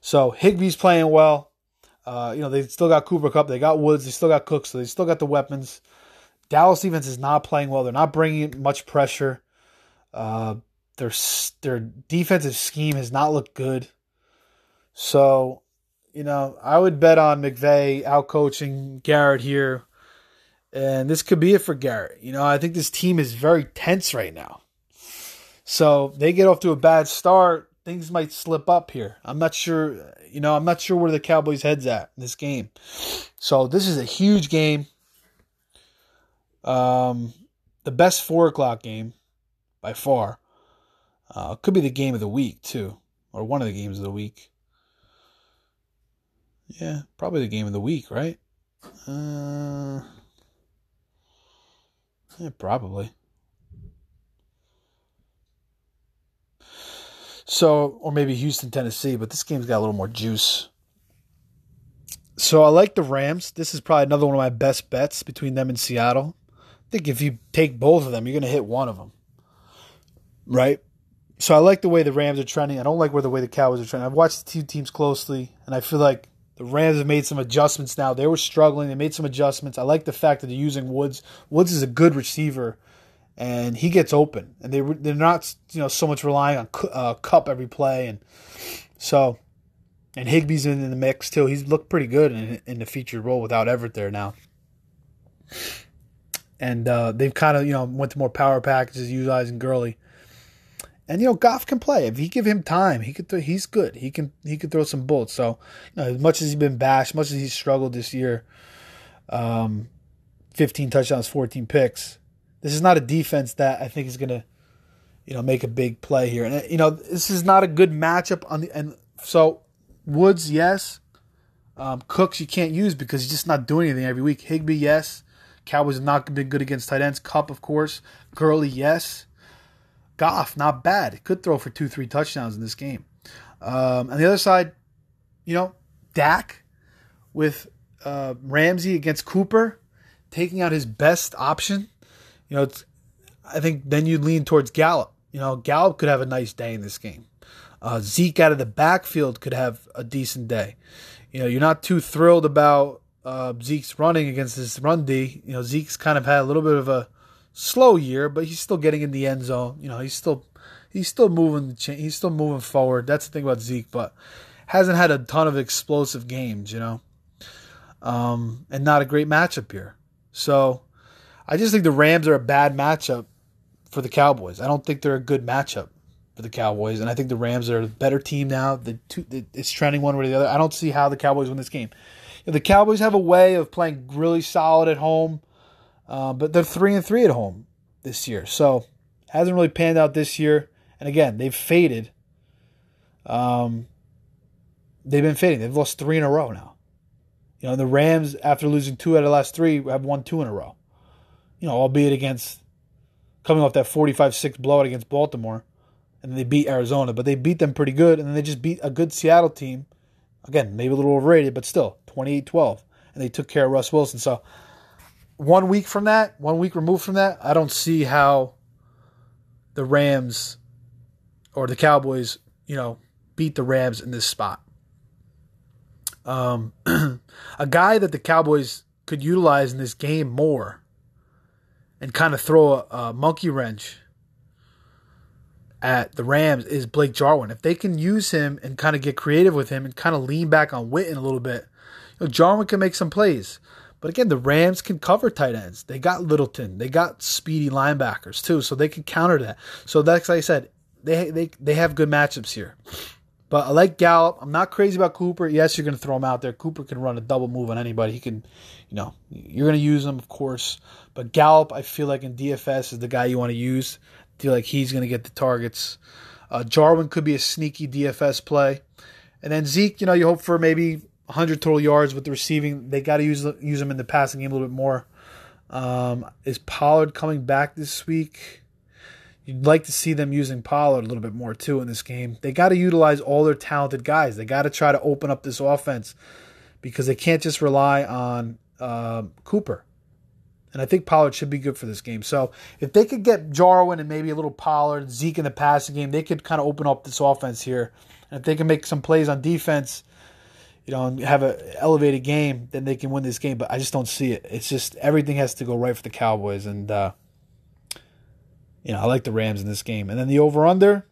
So Higbee's playing well. Uh, you know, they still got Cooper Kupp, they got Woods, they still got Cook, so they still got the weapons. Dallas defense is not playing well. They're not bringing much pressure. Uh, their their defensive scheme has not looked good. So, you know, I would bet on McVay out coaching Garrett here. And this could be it for Garrett. You know, I think this team is very tense right now. So they get off to a bad start, things might slip up here. I'm not sure, you know, I'm not sure where the Cowboys' heads at in this game. So this is a huge game. Um, the best four o'clock game by far. Uh, could be the game of the week too, or one of the games of the week. Yeah, probably the game of the week, right? Uh, yeah, probably. So, or maybe Houston, Tennessee, but this game's got a little more juice. So I like the Rams. This is probably another one of my best bets between them and Seattle. I think if you take both of them, you're going to hit one of them. Right? So I like the way the Rams are trending. I don't like where the way the Cowboys are trending. I've watched the two teams closely, and I feel like the Rams have made some adjustments now. They were struggling. They made some adjustments. I like the fact that they're using Woods. Woods is a good receiver and he gets open, and they they're not you know so much relying on uh, Kupp every play, and so and Higbee's in, in the mix too. He's looked pretty good in in the featured role without Everett there now, and uh, they've kind of you know went to more power packages utilizing Gurley. And you know Goff can play if you give him time. He could. Th- he's good. He can. He could throw some bullets. So, you know, as much as he's been bashed, much as he's struggled this year, um, fifteen touchdowns, fourteen picks this is not a defense that I think is going to, you know, make a big play here. And you know, this is not a good matchup on the and so Woods, yes. Um, Cooks you can't use because he's just not doing anything every week. Higbee, yes. Cowboys have not been good against tight ends. Kupp, of course. Gurley, yes. Goff, not bad. Could throw for two, three touchdowns in this game. Um, on the other side, you know, Dak with uh, Ramsey against Cooper, taking out his best option you know, it's, I think then you lean towards Gallup. You know, Gallup could have a nice day in this game. Uh, Zeke out of the backfield could have a decent day. You know, you're not too thrilled about uh, Zeke's running against this run D. You know, Zeke's kind of had a little bit of a slow year, but he's still getting in the end zone. You know, he's still he's still moving. He's still moving forward. That's the thing about Zeke, but hasn't had a ton of explosive games, you know, um, and not a great matchup here. So I just think the Rams are a bad matchup for the Cowboys. I don't think they're a good matchup for the Cowboys, and I think the Rams are a better team now. The two, it's trending one way or the other. I don't see how the Cowboys win this game. You know, the Cowboys have a way of playing really solid at home, uh, but they're three and three at home this year, so hasn't really panned out this year. And again, they've faded. Um, they've been fading. They've lost three in a row now. You know, the Rams, after losing two out of the last three, have won two in a row. You know, albeit against coming off that 45-6 blowout against Baltimore, and they beat Arizona, but they beat them pretty good, and then they just beat a good Seattle team. Again, maybe a little overrated, but still 28-12, and they took care of Russ Wilson. So one week from that, one week removed from that, I don't see how the Rams or the Cowboys, you know, beat the Rams in this spot. Um, a guy that the Cowboys could utilize in this game more and kind of throw a, a monkey wrench at the Rams is Blake Jarwin. If they can use him and kind of get creative with him and kind of lean back on Witten a little bit, you know, Jarwin can make some plays. But again, the Rams can cover tight ends. They got Littleton. They got speedy linebackers too, so they can counter that. So that's like I said, they they they have good matchups here. But I like Gallup. I'm not crazy about Cooper. Yes, you're going to throw him out there. Cooper can run a double move on anybody. He can, you know, you're going to use him, of course. But Gallup, I feel like in DFS is the guy you want to use. I feel like he's going to get the targets. Uh, Jarwin could be a sneaky DFS play. And then Zeke, you know, you hope for maybe 100 total yards with the receiving. They got to use use him in the passing game a little bit more. Um, is Pollard coming back this week? You'd like to see them using Pollard a little bit more too in this game. They got to utilize all their talented guys. They got to try to open up this offense because they can't just rely on uh, Cooper. And I think Pollard should be good for this game. So if they could get Jarwin and maybe a little Pollard, Zeke in the passing game, they could kind of open up this offense here. And if they can make some plays on defense, you know, and have an elevated game, then they can win this game. But I just don't see it. It's just everything has to go right for the Cowboys, and uh, you know, I like the Rams in this game. And then the over under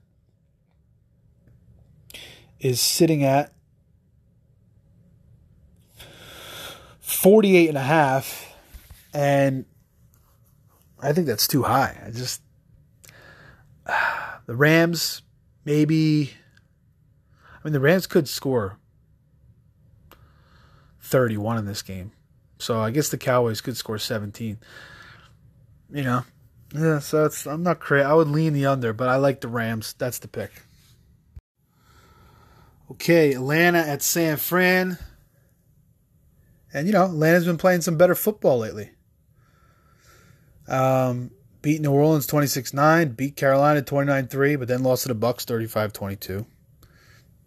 is sitting at 48 and a half and I think that's too high. I just the Rams maybe I mean the Rams could score 31 in this game. So I guess the Cowboys could score 17. You know, yeah, so it's I'm not crazy. I would lean the under, but I like the Rams. That's the pick. Okay, Atlanta at San Fran. And you know, Atlanta's been playing some better football lately. Um, beat New Orleans 26-9, beat Carolina 29-3, but then lost to the Bucs 35-22.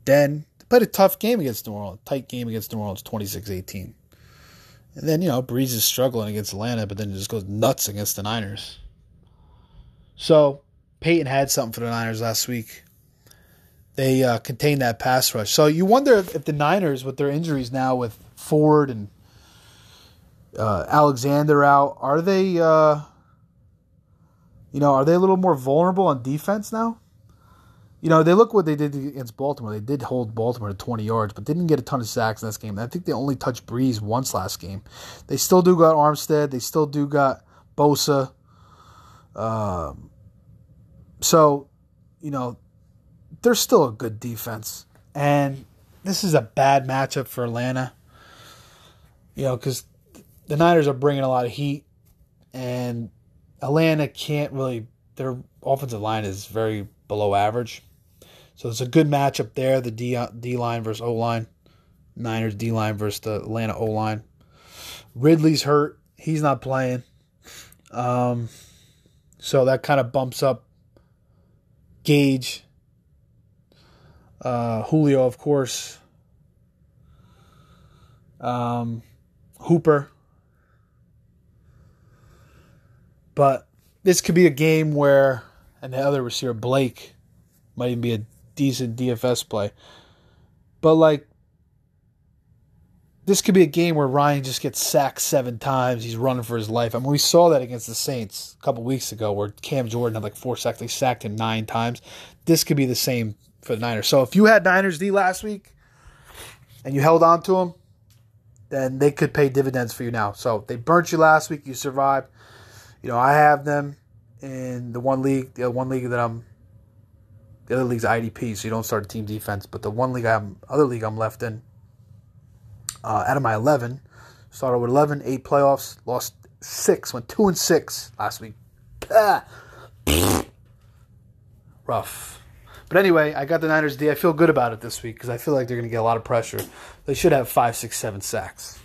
Then played a tough game against New Orleans, tight game against New Orleans 26-18. And then, you know, Brees is struggling against Atlanta, but then it just goes nuts against the Niners. So Payton had something for the Niners last week. They uh, contained that pass rush. So you wonder if, the Niners, with their injuries now, with Ford and uh, Alexander out, are they, uh, you know, are they a little more vulnerable on defense now? You know, they look what they did against Baltimore. They did hold Baltimore to 20 yards, but didn't get a ton of sacks in this game. I think they only touched Brees once last game. They still do got Armstead. They still do got Bosa. Um, so, you know, they're still a good defense. And this is a bad matchup for Atlanta. You know, because the Niners are bringing a lot of heat, and Atlanta can't really, their offensive line is very below average. So it's a good matchup there the D, D line versus O line. Niners D line versus the Atlanta O line. Ridley's hurt. He's not playing. Um, so that kind of bumps up Gage. Uh, Julio, of course. Um, Hooper. But this could be a game where, and the other receiver, Blake, might even be a decent DFS play. But like, this could be a game where Ryan just gets sacked seven times. He's running for his life. I mean, we saw that against the Saints a couple weeks ago where Cam Jordan had like four sacks. They sacked him nine times. This could be the same for the Niners. So if you had Niners D last week and you held on to them, then they could pay dividends for you now. So they burnt you last week. You survived. You know, I have them in the one league, the one league that I'm, the other league's IDP, so you don't start team defense. But the one league I'm, other league I'm left in, uh, out of my 11, started with 11, eight playoffs, lost six, went two and six last week. Rough. But anyway, I got the Niners D. I feel good about it this week because I feel like they're going to get a lot of pressure. They should have five, six, seven sacks.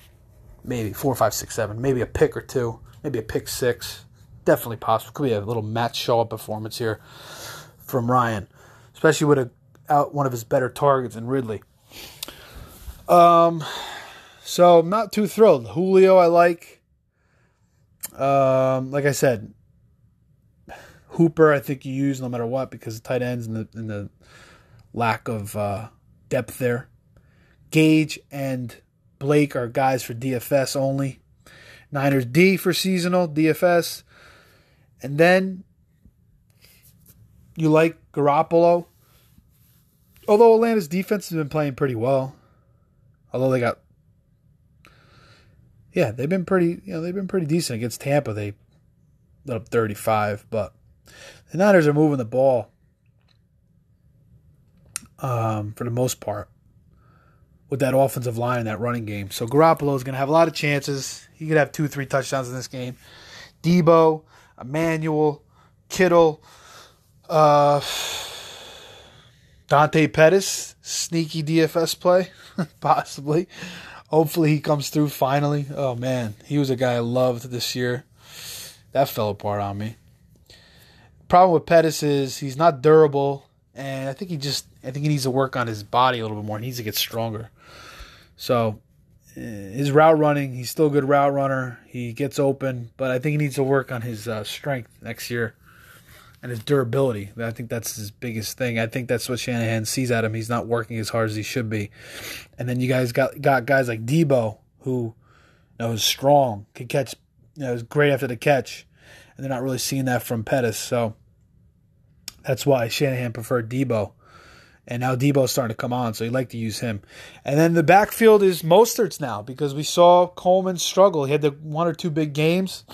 Maybe four, five, six, seven. Maybe a pick or two. Maybe a pick six. Definitely possible. Could be a little Matt Schaub performance here from Ryan, especially with a, out one of his better targets in Ridley. Um, so I'm not too thrilled. Julio, I like. Um, like I said, Hooper, I think you use no matter what because of tight ends and the, and the lack of uh, depth there. Gage and Blake are guys for DFS only. Niners D for seasonal, DFS. And then you like Garoppolo. Although Atlanta's defense has been playing pretty well. Although they got Yeah, they've been pretty you know, they've been pretty decent against Tampa. They lit up 35, but the Niners are moving the ball um, for the most part with that offensive line, that running game. So Garoppolo is going to have a lot of chances. He could have two, three touchdowns in this game. Deebo, Emmanuel, Kittle, uh, Dante Pettis, sneaky DFS play, possibly. Hopefully he comes through finally. Oh man, he was a guy I loved this year. That fell apart on me problem with Pettis is he's not durable, and I think he just I think he needs to work on his body a little bit more. He needs to get stronger. So eh, his route running, he's still a good route runner. He gets open, but I think he needs to work on his uh, strength next year and his durability. I think that's his biggest thing. I think that's what Shanahan sees at him. He's not working as hard as he should be. And then you guys got got guys like Deebo who you know is strong, can catch, you know, is great after the catch, and they're not really seeing that from Pettis. So that's why Shanahan preferred Deebo. And now Deebo's starting to come on, so he like to use him. And then the backfield is Mostert's now because we saw Coleman struggle. He had the one or two big games,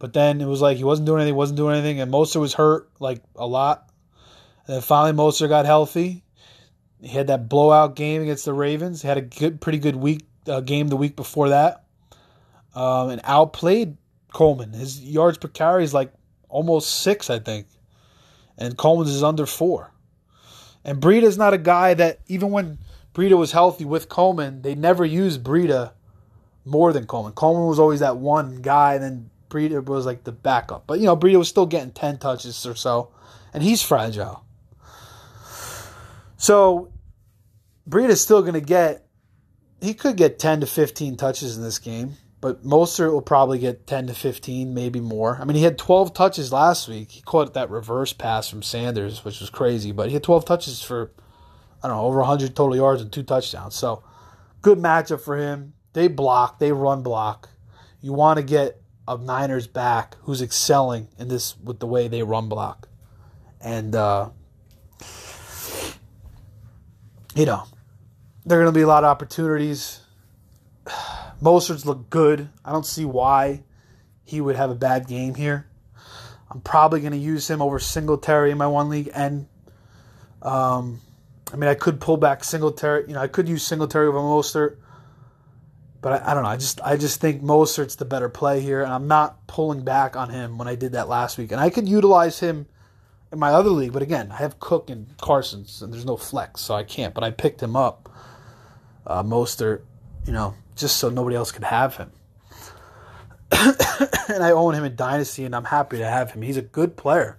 but then it was like he wasn't doing anything, wasn't doing anything, and Mostert was hurt like a lot. And then finally Mostert got healthy. He had that blowout game against the Ravens. He had a good, pretty good week uh, game the week before that, um, and outplayed Coleman. His yards per carry is like almost six, I think and Coleman's is under four. And Breida's not a guy that even when Breida was healthy with Coleman, they never used Breida more than Coleman. Coleman was always that one guy, and then Breida was like the backup. But you know, Breida was still getting ten touches or so, and he's fragile. So Breida's still going to get. He could get ten to fifteen touches in this game but Mostert will probably get 10 to 15, maybe more. I mean, he had 12 touches last week. He caught that reverse pass from Sanders, which was crazy, but he had 12 touches for, I don't know, over 100 total yards and two touchdowns. So, good matchup for him. They block, they run block. You want to get a Niners back who's excelling in this with the way they run block. And, uh, you know, there are going to be a lot of opportunities Mostert's look good. I don't see why he would have a bad game here. I'm probably going to use him over Singletary in my one league, and um, I mean I could pull back Singletary. You know, I could use Singletary over Mostert, but I, I, don't know. I just I just think Mostert's the better play here, and I'm not pulling back on him when I did that last week, and I could utilize him in my other league, but again, I have Cook and Carson's, and there's no flex, so I can't. But I picked him up, uh, Mostert, you know, just so nobody else could have him. and I own him in Dynasty, and I'm happy to have him. He's a good player.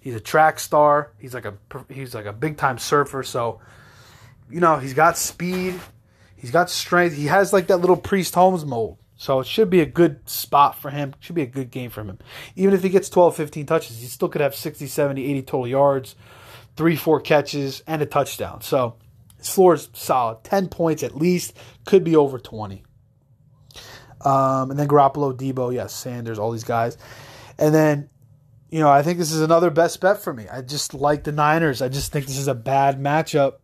He's a track star. He's like a he's like a big time surfer. So, you know, he's got speed. He's got strength. He has like that little Priest Holmes mold. So it should be a good spot for him. Should be a good game for him. Even if he gets 12, 15 touches, he still could have 60, 70, 80 total yards, three, four catches, and a touchdown. So His floor is solid. 10 points at least. Could be over 20. Um, and then Garoppolo, Deebo, yes, Sanders, all these guys. And then, you know, I think this is another best bet for me. I just like the Niners. I just think this is a bad matchup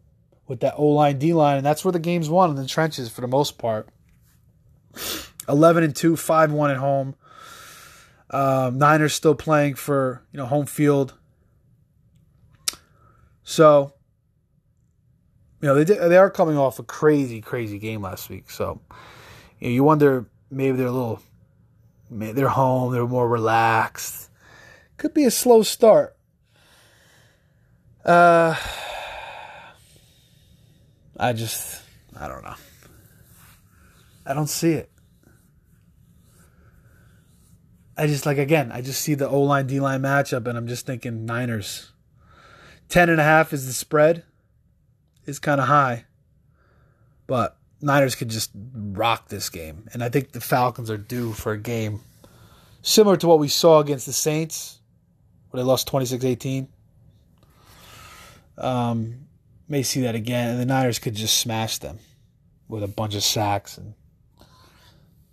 with that O line, D line, and that's where the game's won in the trenches for the most part. 11 and 2, 5 1 at home. Um, Niners still playing for you know home field. So, you know they did, they are coming off a crazy crazy game last week. So, you know, you wonder maybe they're a little they're home, they're more relaxed. Could be a slow start. Uh, I just I don't know. I don't see it. I just like again, I just see the O line D line matchup, and I'm just thinking Niners. Ten and a half is the spread. Is kind of high, but Niners could just rock this game, and I think the Falcons are due for a game similar to what we saw against the Saints, where they lost 26-18. Um, may see that again, and the Niners could just smash them with a bunch of sacks and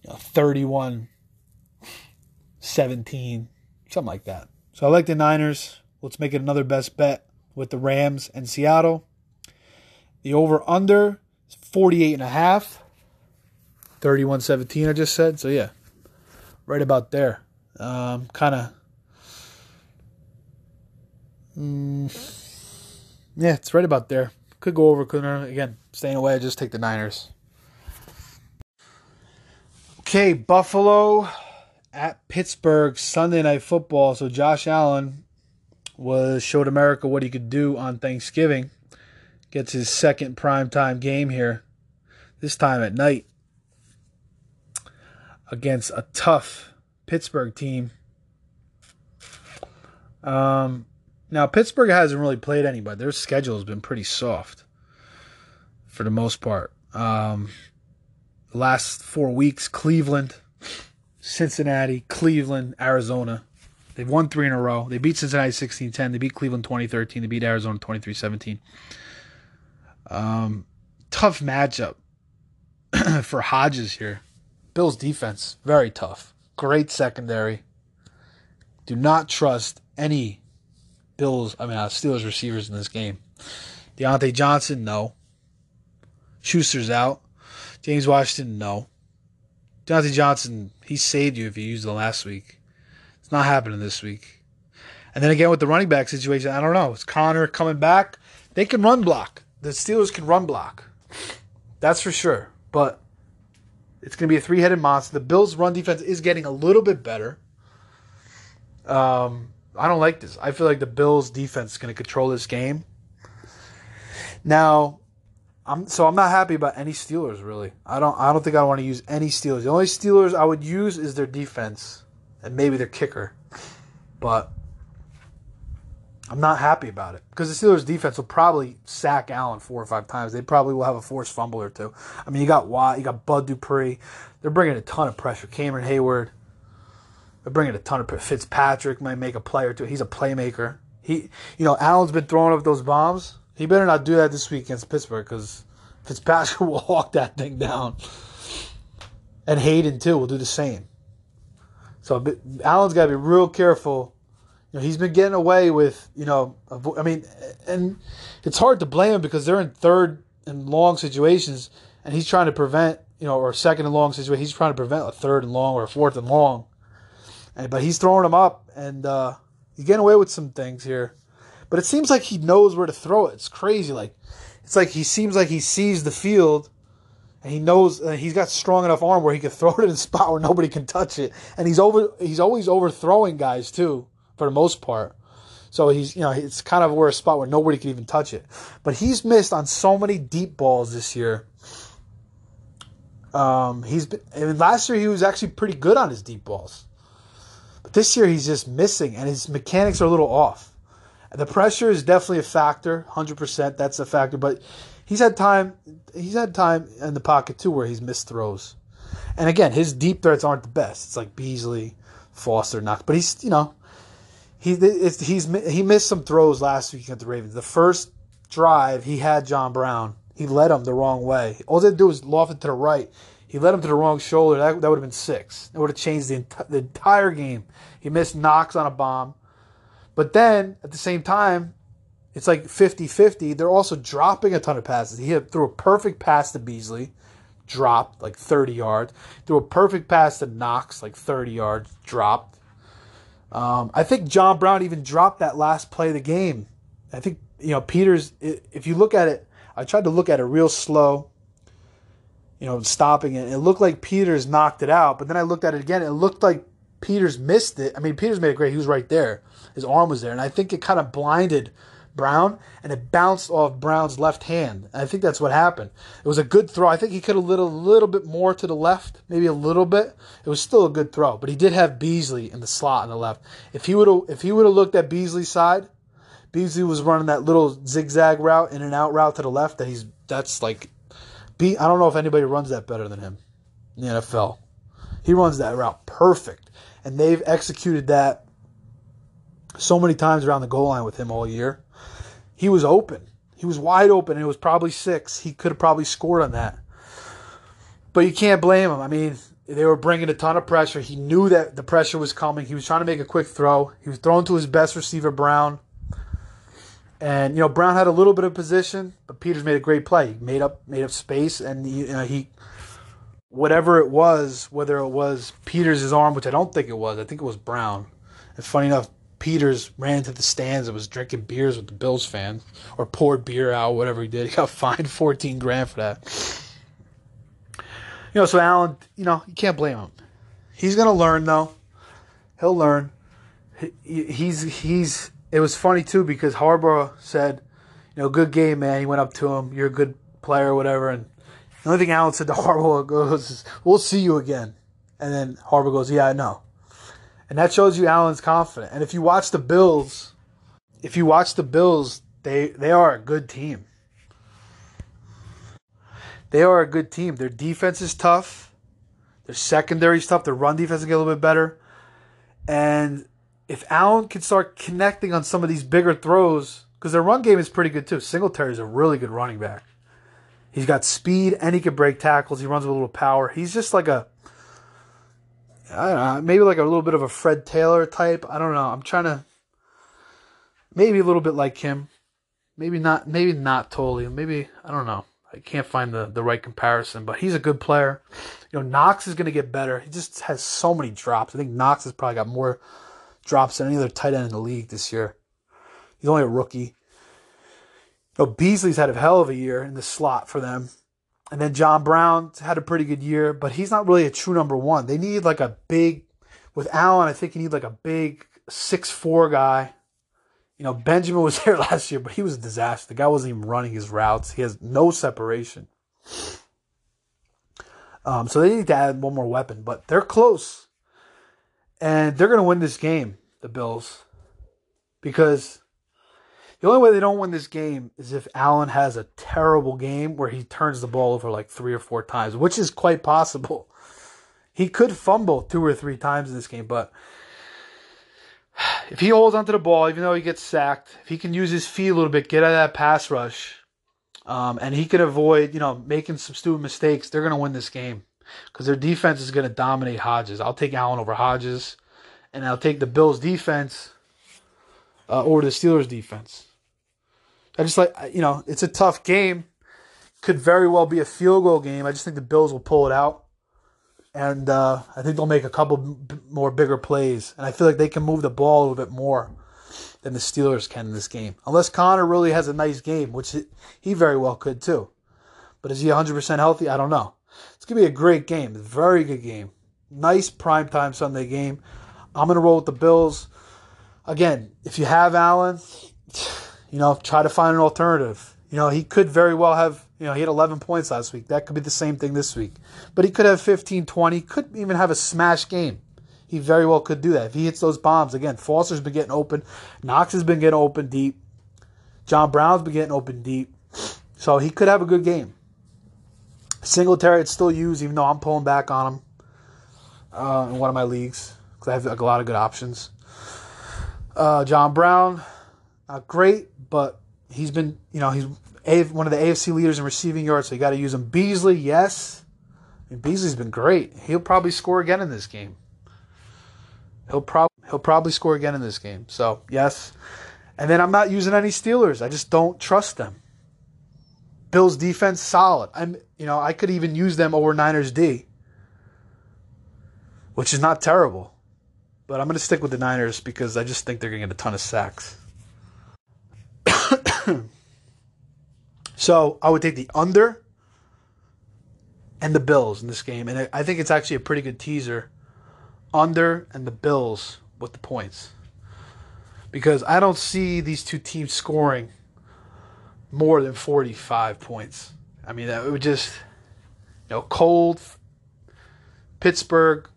you know, 31 17, something like that. So I like the Niners. Let's make it another best bet with the Rams and Seattle. The over under is 48 and a half. 31 17, I just said. So yeah, right about there. Um, kind of. Mm, yeah, it's right about there. Could go over, could again staying away. Just take the Niners. Okay, Buffalo at Pittsburgh Sunday Night Football. So Josh Allen was showed America what he could do on Thanksgiving. Gets his second primetime game here, this time at night against a tough Pittsburgh team. Um, now Pittsburgh hasn't really played anybody. Their schedule has been pretty soft for the most part. Um, last four weeks, Cleveland, Cincinnati, Cleveland, Arizona. They've won three in a row. They beat Cincinnati 16 10. They beat Cleveland 2013. They beat Arizona 23 17. Um, tough matchup for Hodges here. Bills defense, very tough. Great secondary. Do not trust any Bills, I mean, uh, Steelers receivers in this game. Diontae Johnson, no. Schuster's out. James Washington, no. Diontae Johnson, he saved you if you used it last week. It's not happening this week. And then again with the running back situation, I don't know. It's Conner coming back. They can run block. The Steelers can run block. That's for sure. But it's going to be a three headed monster. The Bills' run defense is getting a little bit better. Um, I don't like this. I feel like the Bills' defense is going to control this game. Now, I'm so I'm not happy about any Steelers really. I don't I don't think I want to use any Steelers. The only Steelers I would use is their defense and maybe their kicker. But I'm not happy about it because the Steelers defense will probably sack Allen four or five times. They probably will have a forced fumble or two. I mean, you got Watt, you got Bud Dupree. They're bringing a ton of pressure. Cameron Heyward. They're bringing a ton of Fitzpatrick might make a play or two. He's a playmaker. He, you know, Allen's been throwing up those bombs. He better not do that this week against Pittsburgh because Fitzpatrick will hawk that thing down. And Haden, too, will do the same. So Allen's got to be real careful. You know, he's been getting away with, you know, I mean, and it's hard to blame him because they're in third and long situations, and he's trying to prevent, you know, or second and long situation. He's trying to prevent a third and long or a fourth and long. And, but he's throwing them up, and uh, he's getting away with some things here. But it seems like he knows where to throw it. It's crazy. Like it's like he seems like he sees the field and he knows uh, he's got strong enough arm where he can throw it in a spot where nobody can touch it. And he's over he's always overthrowing guys too for the most part. So he's you know it's kind of where a spot where nobody can even touch it. But he's missed on so many deep balls this year. Um, he's been mean, last year he was actually pretty good on his deep balls, this year he's just missing and his mechanics are a little off. The pressure is definitely a factor, hundred percent. That's a factor. But he's had time. He's had time in the pocket too where he's missed throws. And again, his deep threats aren't the best. It's like Beasley, Foster, Knox. But he's you know, he he's he missed some throws last week at the Ravens. The first drive he had John Brown He led him the wrong way. All they do is loft it to the right. He led him to the wrong shoulder. That, that would have been six. That would have changed the, the entire game. He missed Knox on a bomb. But then, at the same time, it's like 50 50. They're also dropping a ton of passes. He threw a perfect pass to Beasley, dropped like 30 yards. Threw a perfect pass to Knox, like 30 yards, dropped. Um, I think John Brown even dropped that last play of the game. I think, you know, Peters, if you look at it, I tried to look at it real slow, you know, stopping it. It looked like Peters knocked it out, but then I looked at it again. It looked like Peters missed it. I mean, Peters made it great. He was right there. His arm was there. And I think it kind of blinded Brown and it bounced off Brown's left hand. And I think that's what happened. It was a good throw. I think he could have lit a little bit more to the left, maybe a little bit. It was still a good throw, but he did have Beasley in the slot on the left. If he would have if he would have looked at Beasley's side, Beasley was running that little zigzag route, in and out route to the left. That he's that's like, I don't know if anybody runs that better than him in the NFL. He runs that route perfect, and they've executed that so many times around the goal line with him all year. He was open. He was wide open. And it was probably six. He could have probably scored on that. But you can't blame him. I mean, they were bringing a ton of pressure. He knew that the pressure was coming. He was trying to make a quick throw. He was throwing to his best receiver, Brown. And you know, Brown had a little bit of position, but Peters made a great play. He made up made up space, and he, you know, he whatever it was, whether it was Peters' arm, which I don't think it was, I think it was Brown. And funny enough, Peters ran into the stands and was drinking beers with the Bills fans, or poured beer out, whatever he did. He got fined 14 grand for that. You know, so Allen, you know, you can't blame him. He's gonna learn though. He'll learn. He, he's he's. It was funny too because Harbaugh said, you know, good game, man. He went up to him. You're a good player, whatever. And the only thing Allen said to Harbaugh goes, "We'll see you again." And then Harbaugh goes, "Yeah, I know." And that shows you Allen's confident. And if you watch the Bills, if you watch the Bills, they they are a good team. They are a good team. Their defense is tough. Their secondary is tough. Their run defense will get a little bit better. And if Allen can start connecting on some of these bigger throws, because their run game is pretty good too. Singletary is a really good running back. He's got speed and he can break tackles. He runs with a little power. He's just like a I don't know, maybe like a little bit of a Fred Taylor type. I don't know. I'm trying to maybe a little bit like him. Maybe not maybe not totally. Maybe I don't know. I can't find the, the right comparison, but he's a good player. You know, Knox is going to get better. He just has so many drops. I think Knox has probably got more drops than any other tight end in the league this year. He's only a rookie. You know, Beasley's had a hell of a year in the slot for them. And then John Brown had a pretty good year, but he's not really a true number one. They need like a big, with Allen, I think you need like a big six four guy. You know, Benjamin was there last year, but he was a disaster. The guy wasn't even running his routes. He has no separation. Um, so they need to add one more weapon, but they're close. And they're going to win this game, the Bills, because the only way they don't win this game is if Allen has a terrible game where he turns the ball over like three or four times, which is quite possible. He could fumble two or three times in this game, but if he holds onto the ball, even though he gets sacked, if he can use his feet a little bit, get out of that pass rush, um, and he can avoid, you know, making some stupid mistakes, they're going to win this game because their defense is going to dominate Hodges. I'll take Allen over Hodges, and I'll take the Bills' defense uh, over the Steelers' defense. I just like, you know, it's a tough game. Could very well be a field goal game. I just think the Bills will pull it out. And uh, I think they'll make a couple b- more bigger plays. And I feel like they can move the ball a little bit more than the Steelers can in this game. Unless Conner really has a nice game, which he very well could too. But is he 100% healthy? I don't know. It's going to be a great game. Very good game. Nice primetime Sunday game. I'm going to roll with the Bills. Again, if you have Allen, you know, try to find an alternative. You know, he could very well have, you know, he had 11 points last week. That could be the same thing this week. But he could have 15, 20, could even have a smash game. He very well could do that. If he hits those bombs, again, Foster's been getting open. Knox has been getting open deep. John Brown's been getting open deep. So he could have a good game. Singletary, it's still used, even though I'm pulling back on him uh, in one of my leagues because I have like, a lot of good options. Uh, John Brown, not great, but he's been, you know, he's one of the AFC leaders in receiving yards, so you got to use him. Beasley, yes. I mean, Beasley's been great. He'll probably score again in this game. He'll probably he'll probably score again in this game. So yes, and then I'm not using any Steelers. I just don't trust them. Bills defense solid. I'm you know I could even use them over Niners D, which is not terrible. But I'm going to stick with the Niners because I just think they're going to get a ton of sacks. so I would take the under and the Bills in this game. And I think it's actually a pretty good teaser. Under and the Bills with the points. Because I don't see these two teams scoring more than 45 points. I mean, that would just, you know, cold Pittsburgh,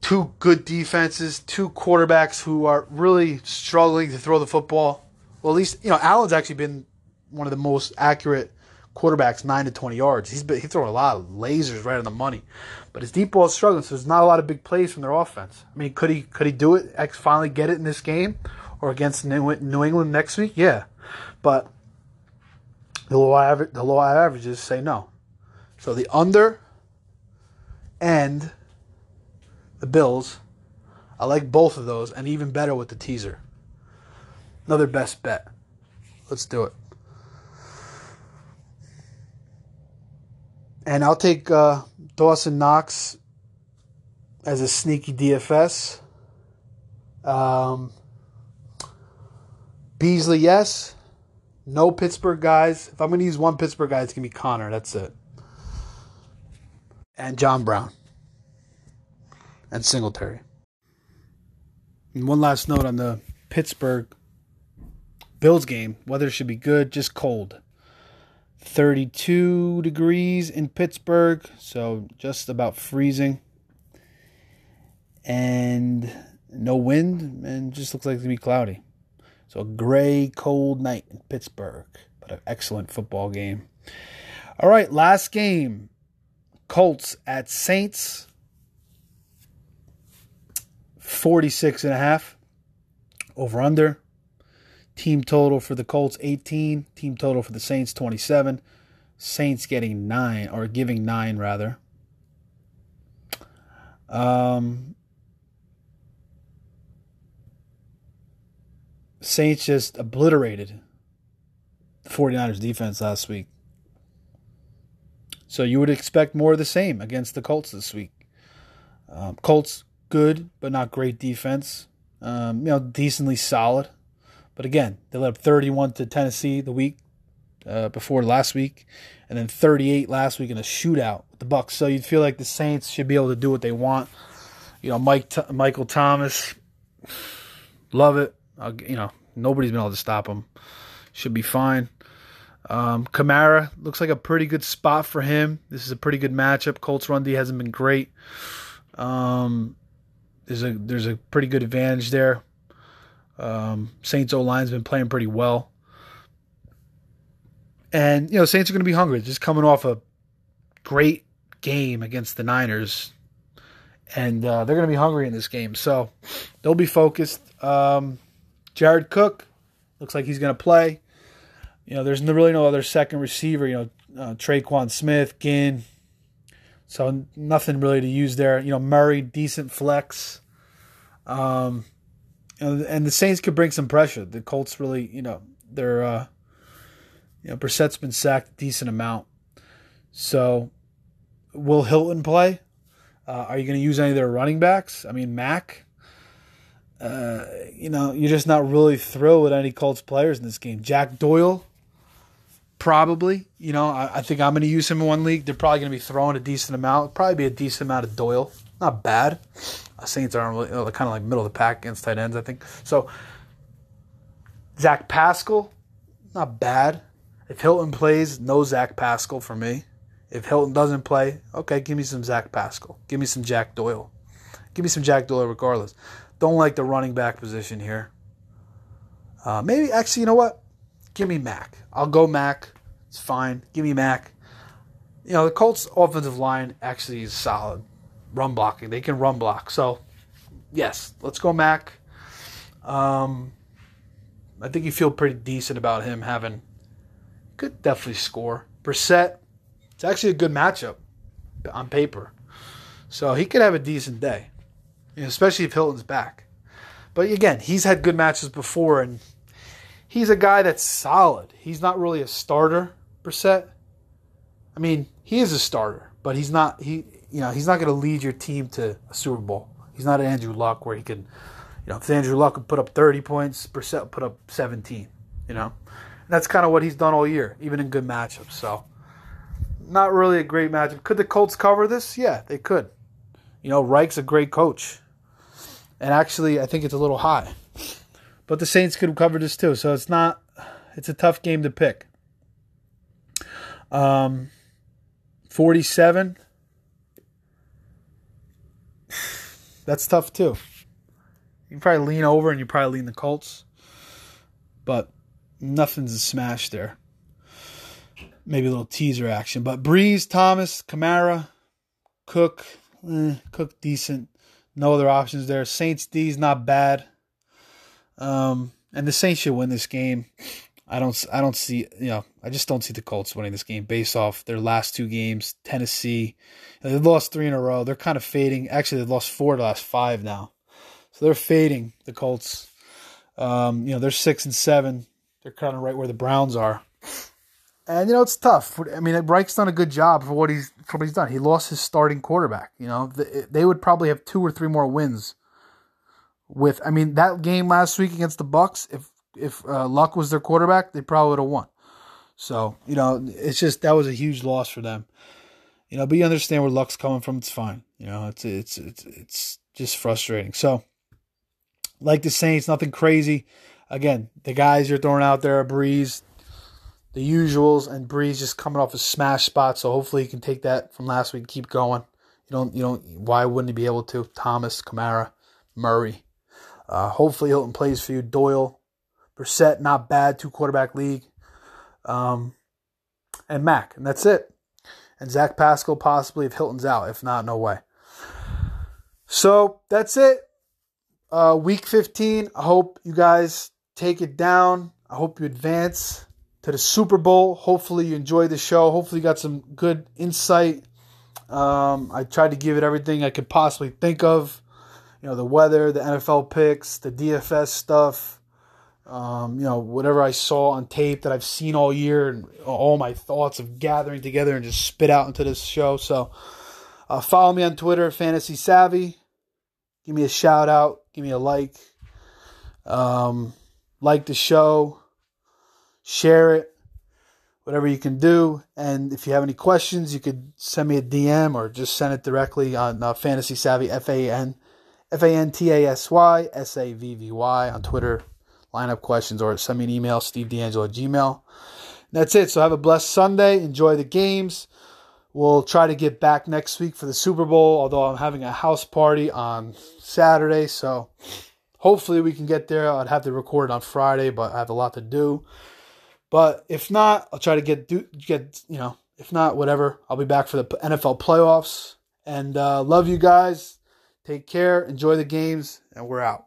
two good defenses, two quarterbacks who are really struggling to throw the football. Well, at least, you know, Allen's actually been one of the most accurate quarterbacks, 9 to 20 yards. He's been, he's throwing a lot of lasers right on the money. But his deep ball is struggling, so there's not a lot of big plays from their offense. I mean, could he could he do it? Finally get it in this game or against New England next week? Yeah, but the low average the low averages say no. So the under and the Bills, I like both of those, and even better with the teaser. Another best bet. Let's do it. And I'll take uh, Dawson Knox as a sneaky DFS. Um, Beasley, yes. No Pittsburgh guys. If I'm going to use one Pittsburgh guy, it's going to be Conner. That's it. And John Brown. And Singletary. And one last note on the Pittsburgh Bills game. Weather should be good, just cold. 32 degrees in Pittsburgh, so just about freezing. And no wind, and just looks like it's going to be cloudy. So a gray, cold night in Pittsburgh, but an excellent football game. All right, last game Colts at Saints. 46 and a half over under Team total for the Colts 18, team total for the Saints 27. Saints getting 9 or giving 9 rather. Um Saints just obliterated the 49ers defense last week. So you would expect more of the same against the Colts this week. Um, Colts good but not great defense. Um, you know, decently solid. But again, they led up 31 to Tennessee the week uh, before last week, and then 38 last week in a shootout with the Bucs. So you'd feel like the Saints should be able to do what they want. You know, Mike T- Michael Thomas, love it. I'll, you know, nobody's been able to stop him. Should be fine. Um, Kamara looks like a pretty good spot for him. This is a pretty good matchup. Colts run D hasn't been great. Um, there's a there's a pretty good advantage there. Um, Saints O line's been playing pretty well, and you know Saints are going to be hungry. Just coming off a great game against the Niners, and uh, they're going to be hungry in this game. So they'll be focused. Um, Jared Cook looks like he's going to play. You know, there's really no other second receiver. You know, uh, Tre'Quan Smith, Ginn. So nothing really to use there. You know, Murray, decent flex. Um, and the Saints could bring some pressure. The Colts really, you know, they're, uh, you know, Brissett's been sacked a decent amount. So, will Hilton play? Uh, are you going to use any of their running backs? I mean, Mack. Uh, you know, you're just not really thrilled with any Colts players in this game. Jack Doyle, probably. You know, I, I think I'm going to use him in one league. They're probably going to be throwing a decent amount. Probably be a decent amount of Doyle. Not bad. Saints are really, uh, kind of like middle of the pack against tight ends, I think. So Zach Pascal, not bad. If Hilton plays, no Zach Pascal for me. If Hilton doesn't play, okay, give me some Zach Pascal. Give me some Jack Doyle. Give me some Jack Doyle regardless. Don't like the running back position here. Uh, maybe, actually, you know what? Give me Mack. I'll go Mack. It's fine. Give me Mack. You know, the Colts' offensive line actually is solid run blocking. They can run block. So, yes, let's go Mack. Um, I think you feel pretty decent about him having could definitely score. Brissett, it's actually a good matchup on paper. So he could have a decent day, you know, especially if Hilton's back. But again, he's had good matches before, and he's a guy that's solid. He's not really a starter, Brissett. I mean, he is a starter, but he's not. He you know he's not going to lead your team to a Super Bowl. He's not Andrew Luck where he can, you know, if Andrew Luck could put up 30 points, Brissett put up 17. You know, and that's kind of what he's done all year, even in good matchups. So, not really a great matchup. Could the Colts cover this? Yeah, they could. You know, Reich's a great coach, and actually, I think it's a little high. But the Saints could cover this too, so it's not. It's a tough game to pick. Um, 47. That's tough too. You probably lean over and you probably lean the Colts. But nothing's a smash there. Maybe a little teaser action. But Brees, Thomas, Kamara, Cook, eh, Cook decent. No other options there. Saints D's not bad. Um, and the Saints should win this game. I don't I don't see you know I just don't see the Colts winning this game based off their last two games. Tennessee, they've lost three in a row. They're kind of fading. Actually, they've lost four the last five now, so they're fading. The Colts, um, you know, they're six and seven. They're kind of right where the Browns are, and you know it's tough. I mean, Reich's done a good job for what he's for what he's done. He lost his starting quarterback. You know, they would probably have two or three more wins. With I mean that game last week against the Bucs, if if uh, Luck was their quarterback, they probably would have won. So you know, it's just that was a huge loss for them. You know, but you understand where Luck's coming from. It's fine. You know, it's it's it's it's just frustrating. So, like the Saints, nothing crazy. Again, the guys you're throwing out there Brees, the usuals, and Brees just coming off a smash spot. So hopefully, he can take that from last week, and keep going. You don't, you don't. Why wouldn't he be able to? Thomas, Kamara, Murray. Uh, hopefully, Hilton plays for you. Doyle, Brissett, not bad, two quarterback league. Um, and Mack, and that's it. And Zach Pascal possibly if Hilton's out. If not, no way. So that's it. Uh, week 15. I hope you guys take it down. I hope you advance to the Super Bowl. Hopefully you enjoyed the show. Hopefully you got some good insight. Um, I tried to give it everything I could possibly think of. You know, the weather, the NFL picks, the DFS stuff um, you know, whatever I saw on tape that I've seen all year and all my thoughts of gathering together and just spit out into this show. So uh, follow me on Twitter, Fantasy Savvy. Give me a shout out. Give me a like. Um, like the show. Share it. Whatever you can do. And if you have any questions, you could send me a DM or just send it directly on uh, Fantasy Savvy, F A N F A N T A S Y S A V V Y on Twitter lineup questions or send me an email, Steve D'Angelo at Gmail. That's it. So have a blessed Sunday. Enjoy the games. We'll try to get back next week for the Super Bowl, although I'm having a house party on Saturday. So hopefully we can get there. I'd have to record on Friday, but I have a lot to do. But if not, I'll try to get get you know. If not, whatever. I'll be back for the NFL playoffs. And uh, love you guys. Take care. Enjoy the games, and we're out.